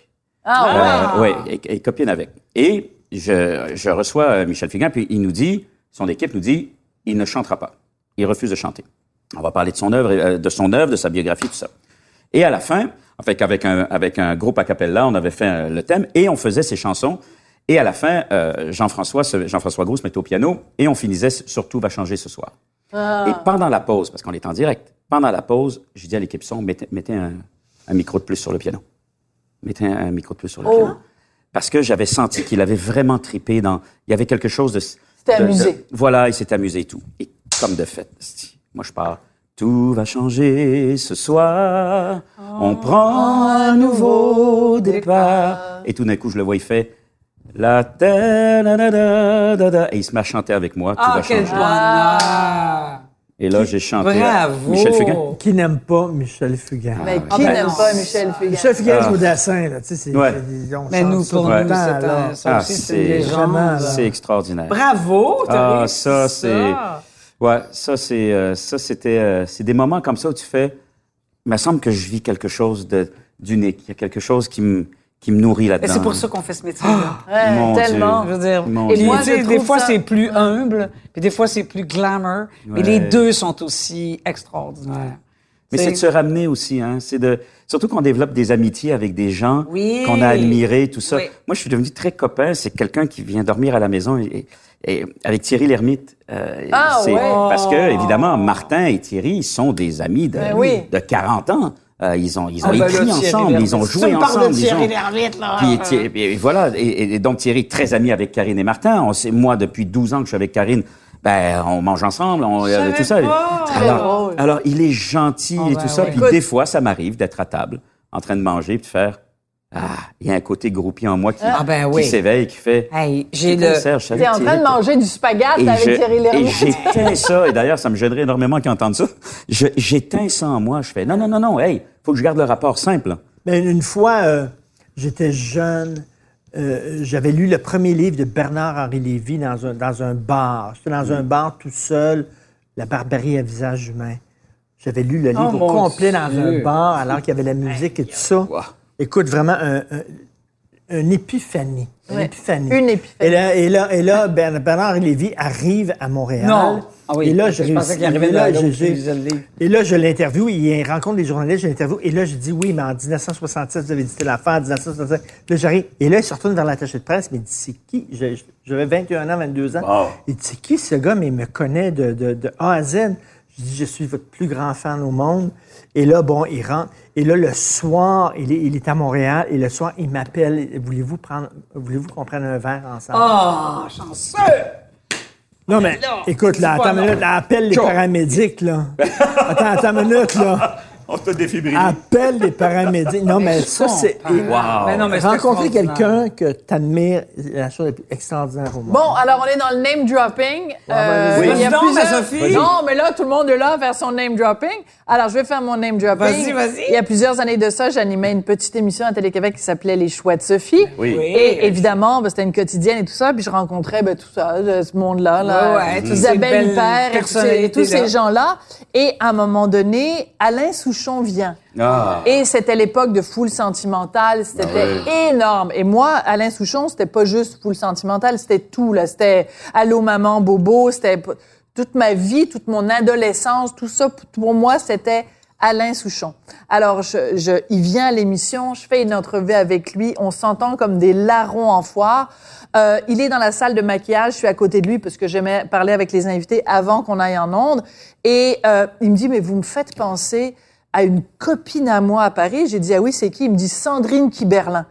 Ah, ouais. Euh, oui, et, et copine avec. Et je, je reçois euh, Michel Fugain, puis il nous dit, son équipe nous dit, il ne chantera pas. Il refuse de chanter. On va parler de son œuvre, euh, de son œuvre, de sa biographie, tout ça. Et à la fin, en fait, avec un, avec un groupe a cappella, on avait fait euh, le thème et on faisait ses chansons. Et à la fin, euh, Jean-François, Jean-François Gros se mettait au piano et on finissait sur Tout va changer ce soir. Et pendant la pause, parce qu'on est en direct, pendant la pause, j'ai dit à l'équipe son, mettez, mettez un, un micro de plus sur le piano. Mettez un, un micro de plus sur le piano. Parce que j'avais senti qu'il avait vraiment tripé dans... Il y avait quelque chose de... De- amusé. voilà, il s'est amusé et tout. Et comme de fait, moi je pars. Tout va changer ce soir. On prend un nouveau départ. Et tout d'un coup, je le vois, il fait la terre, da, da, da, et il se met à chanter avec moi. Tout Ah, va quel changer. bonheur! Et là, j'ai chanté Bravo! Michel Fugain. Qui n'aime pas Michel Fugain? Mais Ah, qui ben n'aime pas Michel Fugain? Michel Fugain Ah. joue au dessin, là. Tu sais, c'est. Ouais. on Mais nous, pour nous, temps, c'est là. un, ça Ah, aussi, c'est une c'est- légende. C'est extraordinaire. Bravo! Ah, ça, c'est. Ouais, ça, c'est. euh, ça, c'était. euh, c'est des moments comme ça où tu fais. Il me semble que je vis quelque chose de, d'unique. Il y a quelque chose qui me, qui me nourrit Et là-dedans. c'est pour ça qu'on fait ce métier-là. Ouais, Mon tellement. Dieu. Je veux dire, Mon Et Dieu. moi, je des fois ça- c'est plus humble, puis des fois c'est plus glamour, mais les deux sont aussi extraordinaires. Mais C'est- c'est de se ramener aussi, hein. C'est de, surtout qu'on développe des amitiés avec des gens Oui. qu'on a admirés, tout ça. Oui. Moi, je suis devenu très copain. C'est quelqu'un qui vient dormir à la maison et, et avec Thierry Lhermitte. Euh, Ah, c'est- ouais. Parce que, évidemment, Martin et Thierry sont des amis de, Ben oui. de 40 ans. Euh, ils ont, ils ont Ah, ben là, écrit Thierry ensemble, ils ont joué Tu me parles ensemble. de ils Thierry ont- Lhermitte, là. puis, Thi- et voilà, et, et donc Thierry, très ami avec Karine et Martin. On sait, moi, depuis 12 ans que je suis avec Karine, ben, on mange ensemble, on, euh, tout ça. Alors, alors, il est gentil Oh, et ben tout ça. oui. Puis Écoute. des fois, ça m'arrive d'être à table, en train de manger, puis de faire, ah, il y a un côté groupie en moi qui, Ah, ben qui s'éveille, qui fait, Hey, j'ai le... Serge, T'es en train de manger du spaghette et avec je- Thierry Et Lhermitte. j'éteins ça, et d'ailleurs, ça me gênerait énormément qu'ils entendent ça. Je- J'éteins ça en moi, je fais, non, non, non, non, hey, faut que je garde le rapport simple. Mais une fois, euh, j'étais jeune, euh, j'avais lu le premier livre de Bernard-Henri Lévy dans un, dans un bar. J'étais dans un bar tout seul, La barbarie à visage humain. J'avais lu le livre Oh, mon complet dans un bar alors qu'il y avait la musique et tout ça. Écoute, vraiment un, un- une épiphanie. Une Ouais. épiphanie. Une épiphanie. Et là, et là, et là Bern- Bernard Lévy arrive à Montréal. Non. Ah oui, Et là, je je pensais réussis- qu'il arrivait et là, et je l'interviewe, il rencontre des journalistes, je l'interviewe, et là, je dis oui, mais en 1967, vous avez dit telle affaire, en 1967. Là, j'arrive, et là, il se retourne vers l'attaché de presse, mais il dit, c'est qui? J'avais 21 ans, 22 ans. Wow. Il dit, c'est qui ce gars, mais il me connaît de, de- de A à Z. Je dis, je suis votre plus grand fan au monde. Et là, bon, il rentre. Et là, le soir, il est, il est à Montréal, et le soir, il m'appelle, voulez-vous prendre, voulez-vous qu'on prenne un verre ensemble? Ah, chanceux! Non, mais écoute, là, attends une minute, là, appelle les paramédics, là. attends, attends une minute, là. On t'a défibrillé. Appelle les paramédics. Non, mais ça, c'est. Wow. Mais non, mais c'est Rencontrer quelqu'un que tu admires, c'est la chose la plus extraordinaire au monde. Bon, alors on est dans le name dropping. Euh, vas-y. il y a Vas-y donc, plusieurs- Sophie. Non, mais là, tout le monde est là faire son name dropping. Alors, je vais faire mon name dropping. Vas-y, vas-y. Il y a plusieurs années de ça, j'animais une petite émission à Télé-Québec qui s'appelait Les Choix de Sophie. Oui. Et évidemment, ben, c'était une quotidienne et tout ça, puis je rencontrais ben, tout ça, de ce monde-là, là, Ouais, ouais, Isabelle Huppert et tous ces, gens-là. Et à un moment donné, Alain Souchon vient. Ah. Et c'était l'époque de foule sentimentale, c'était énorme. Et moi, Alain Souchon, c'était pas juste foule sentimentale, c'était tout là. C'était Allô maman, Bobo, c'était toute ma vie, toute mon adolescence, tout ça pour moi, c'était Alain Souchon. Alors, je, je, il vient à l'émission, je fais une entrevue avec lui, on s'entend comme des larrons en foire. Euh, il est dans la salle de maquillage, je suis à côté de lui parce que j'aimais parler avec les invités avant qu'on aille en onde. Et euh, il me dit, mais vous me faites penser à une copine à moi à Paris. J'ai dit, ah oui, c'est qui? Il me dit, Sandrine Kiberlin.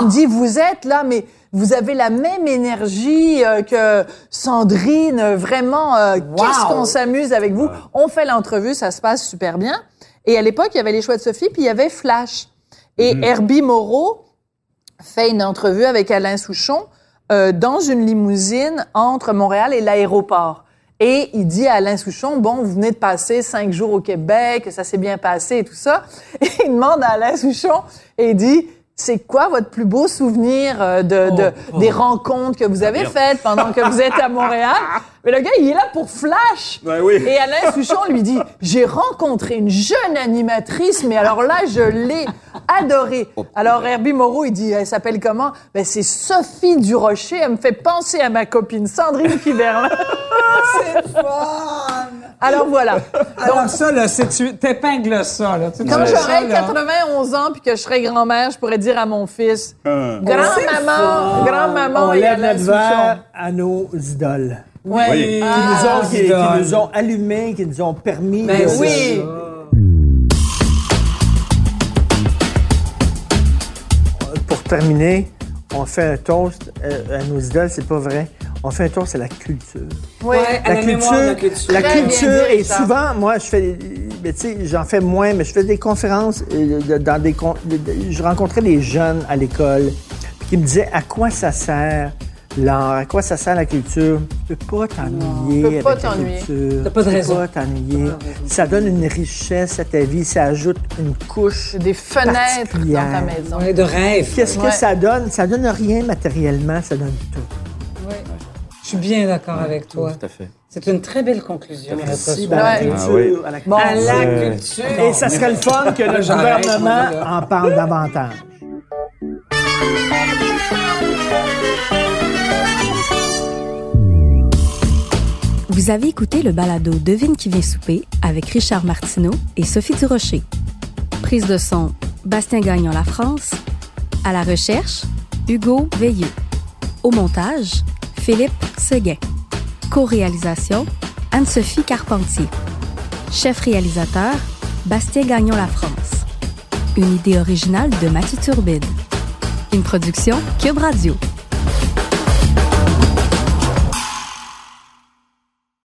Il me dit, vous êtes là, mais vous avez la même énergie euh, que Sandrine. euh, Vraiment, euh, qu'est-ce qu'on s'amuse avec vous? On fait l'entrevue, ça se passe super bien. Et à l'époque, il y avait les choix de Sophie, puis il y avait Flash. Et Herbie Moreau fait une entrevue avec Alain Souchon euh, dans une limousine entre Montréal et l'aéroport. Et il dit à Alain Souchon, bon, vous venez de passer cinq jours au Québec, ça s'est bien passé et tout ça. Et il demande à Alain Souchon et il dit, c'est quoi votre plus beau souvenir euh, de, de- des rencontres que vous avez faites pendant que vous êtes à Montréal? Mais le gars, il est là pour Flash. Ben oui. Et Alain Souchon lui dit, j'ai rencontré une jeune animatrice, mais alors là, je l'ai adorée. Alors Herbie Moreau, il dit, elle s'appelle comment? Ben, c'est Sophie Durocher. Elle me fait penser à ma copine Sandrine Kiberlin. C'est fun! Alors voilà. Donc ça, là, c'est tu t'épingles ça, là. Tu j'aurais là? 91 ans puis que je serais grand-mère, je pourrais dire à mon fils, Ah. grand-maman, grand-maman On et lève notre verre à nos idoles. Oui. Qui, nous Ah, ont, qui- qui nous ont allumés, qui nous ont permis Ben de... oui. Pour terminer, on fait un toast euh, à nos idoles, c'est pas vrai. On fait à la culture. Ouais, la mémoire de la culture. la culture, et souvent, moi, je fais, ben, tu sais, j'en fais moins, mais je fais des conférences euh, dans des, je rencontrais des jeunes à l'école qui me disaient à quoi ça sert l'art, à quoi ça sert la culture. Tu peux pas t'ennuyer Tu peux pas avec la t'ennuyer. culture. T'as pas de Tu peux raison. pas t'ennuyer. Ça donne une richesse à ta vie, ça ajoute une couche. Des fenêtres dans ta maison. Ouais, de rêve. Qu'est-ce Ouais. que ça donne? Ça donne rien matériellement, ça donne tout. Je suis bien d'accord avec toi. Tout à fait. C'est une très belle conclusion. Merci, Merci. à la Ouais. culture, Ah oui. à la Bon, À la Ouais. culture. Et ça serait le fun que le gouvernement en parle davantage. Vous avez écouté le balado Devine qui vient souper avec Richard Martineau et Sophie Durocher. Prise de son, Bastien Gagnon La France. À la recherche, Hugo Veilleux. Au montage, Philippe Seguin. Co-réalisation, Anne-Sophie Carpentier. Chef réalisateur, Bastien Gagnon La France. Une idée originale de Mathieu Turbide. Une production Cube Radio.